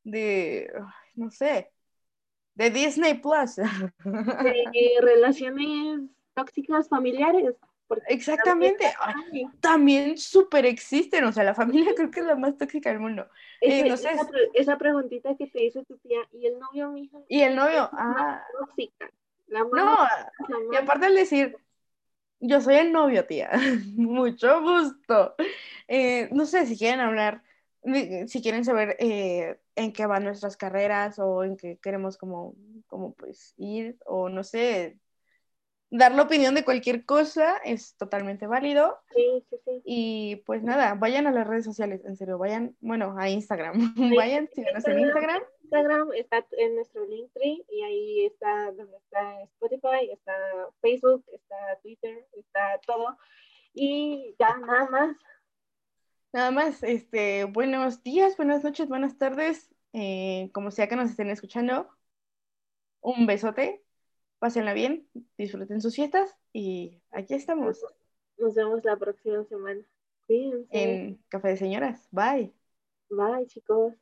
[SPEAKER 2] de, no sé, de Disney Plus.
[SPEAKER 1] De relaciones tóxicas familiares.
[SPEAKER 2] Exactamente. También súper existen, o sea, la familia creo que es la más tóxica del mundo.
[SPEAKER 1] Eh, no sé. esa, preguntita que te hizo tu tía, ¿y el novio, mija?
[SPEAKER 2] Y el novio, ah.
[SPEAKER 1] Tóxica.
[SPEAKER 2] no, y aparte al decir, yo soy el novio, tía, mucho gusto. Eh, no sé si quieren hablar, si quieren saber eh, en qué van nuestras carreras o en qué queremos como, como pues ir, o no sé, dar la opinión de cualquier cosa es totalmente válido.
[SPEAKER 1] Sí, sí, sí.
[SPEAKER 2] Y pues nada, vayan a las redes sociales, en serio, vayan, bueno, a Instagram. vayan, síganos en Instagram.
[SPEAKER 1] Instagram está en nuestro Linktree y ahí está donde está Spotify, está Facebook, está Twitter, está todo. Y ya nada más.
[SPEAKER 2] Nada más, este, buenos días, buenas noches, buenas tardes, eh, como sea que nos estén escuchando. Un besote pásenla bien, disfruten sus fiestas y aquí estamos.
[SPEAKER 1] Nos vemos la próxima semana. Cuídense.
[SPEAKER 2] En Café de Señoras. Bye.
[SPEAKER 1] Bye, chicos.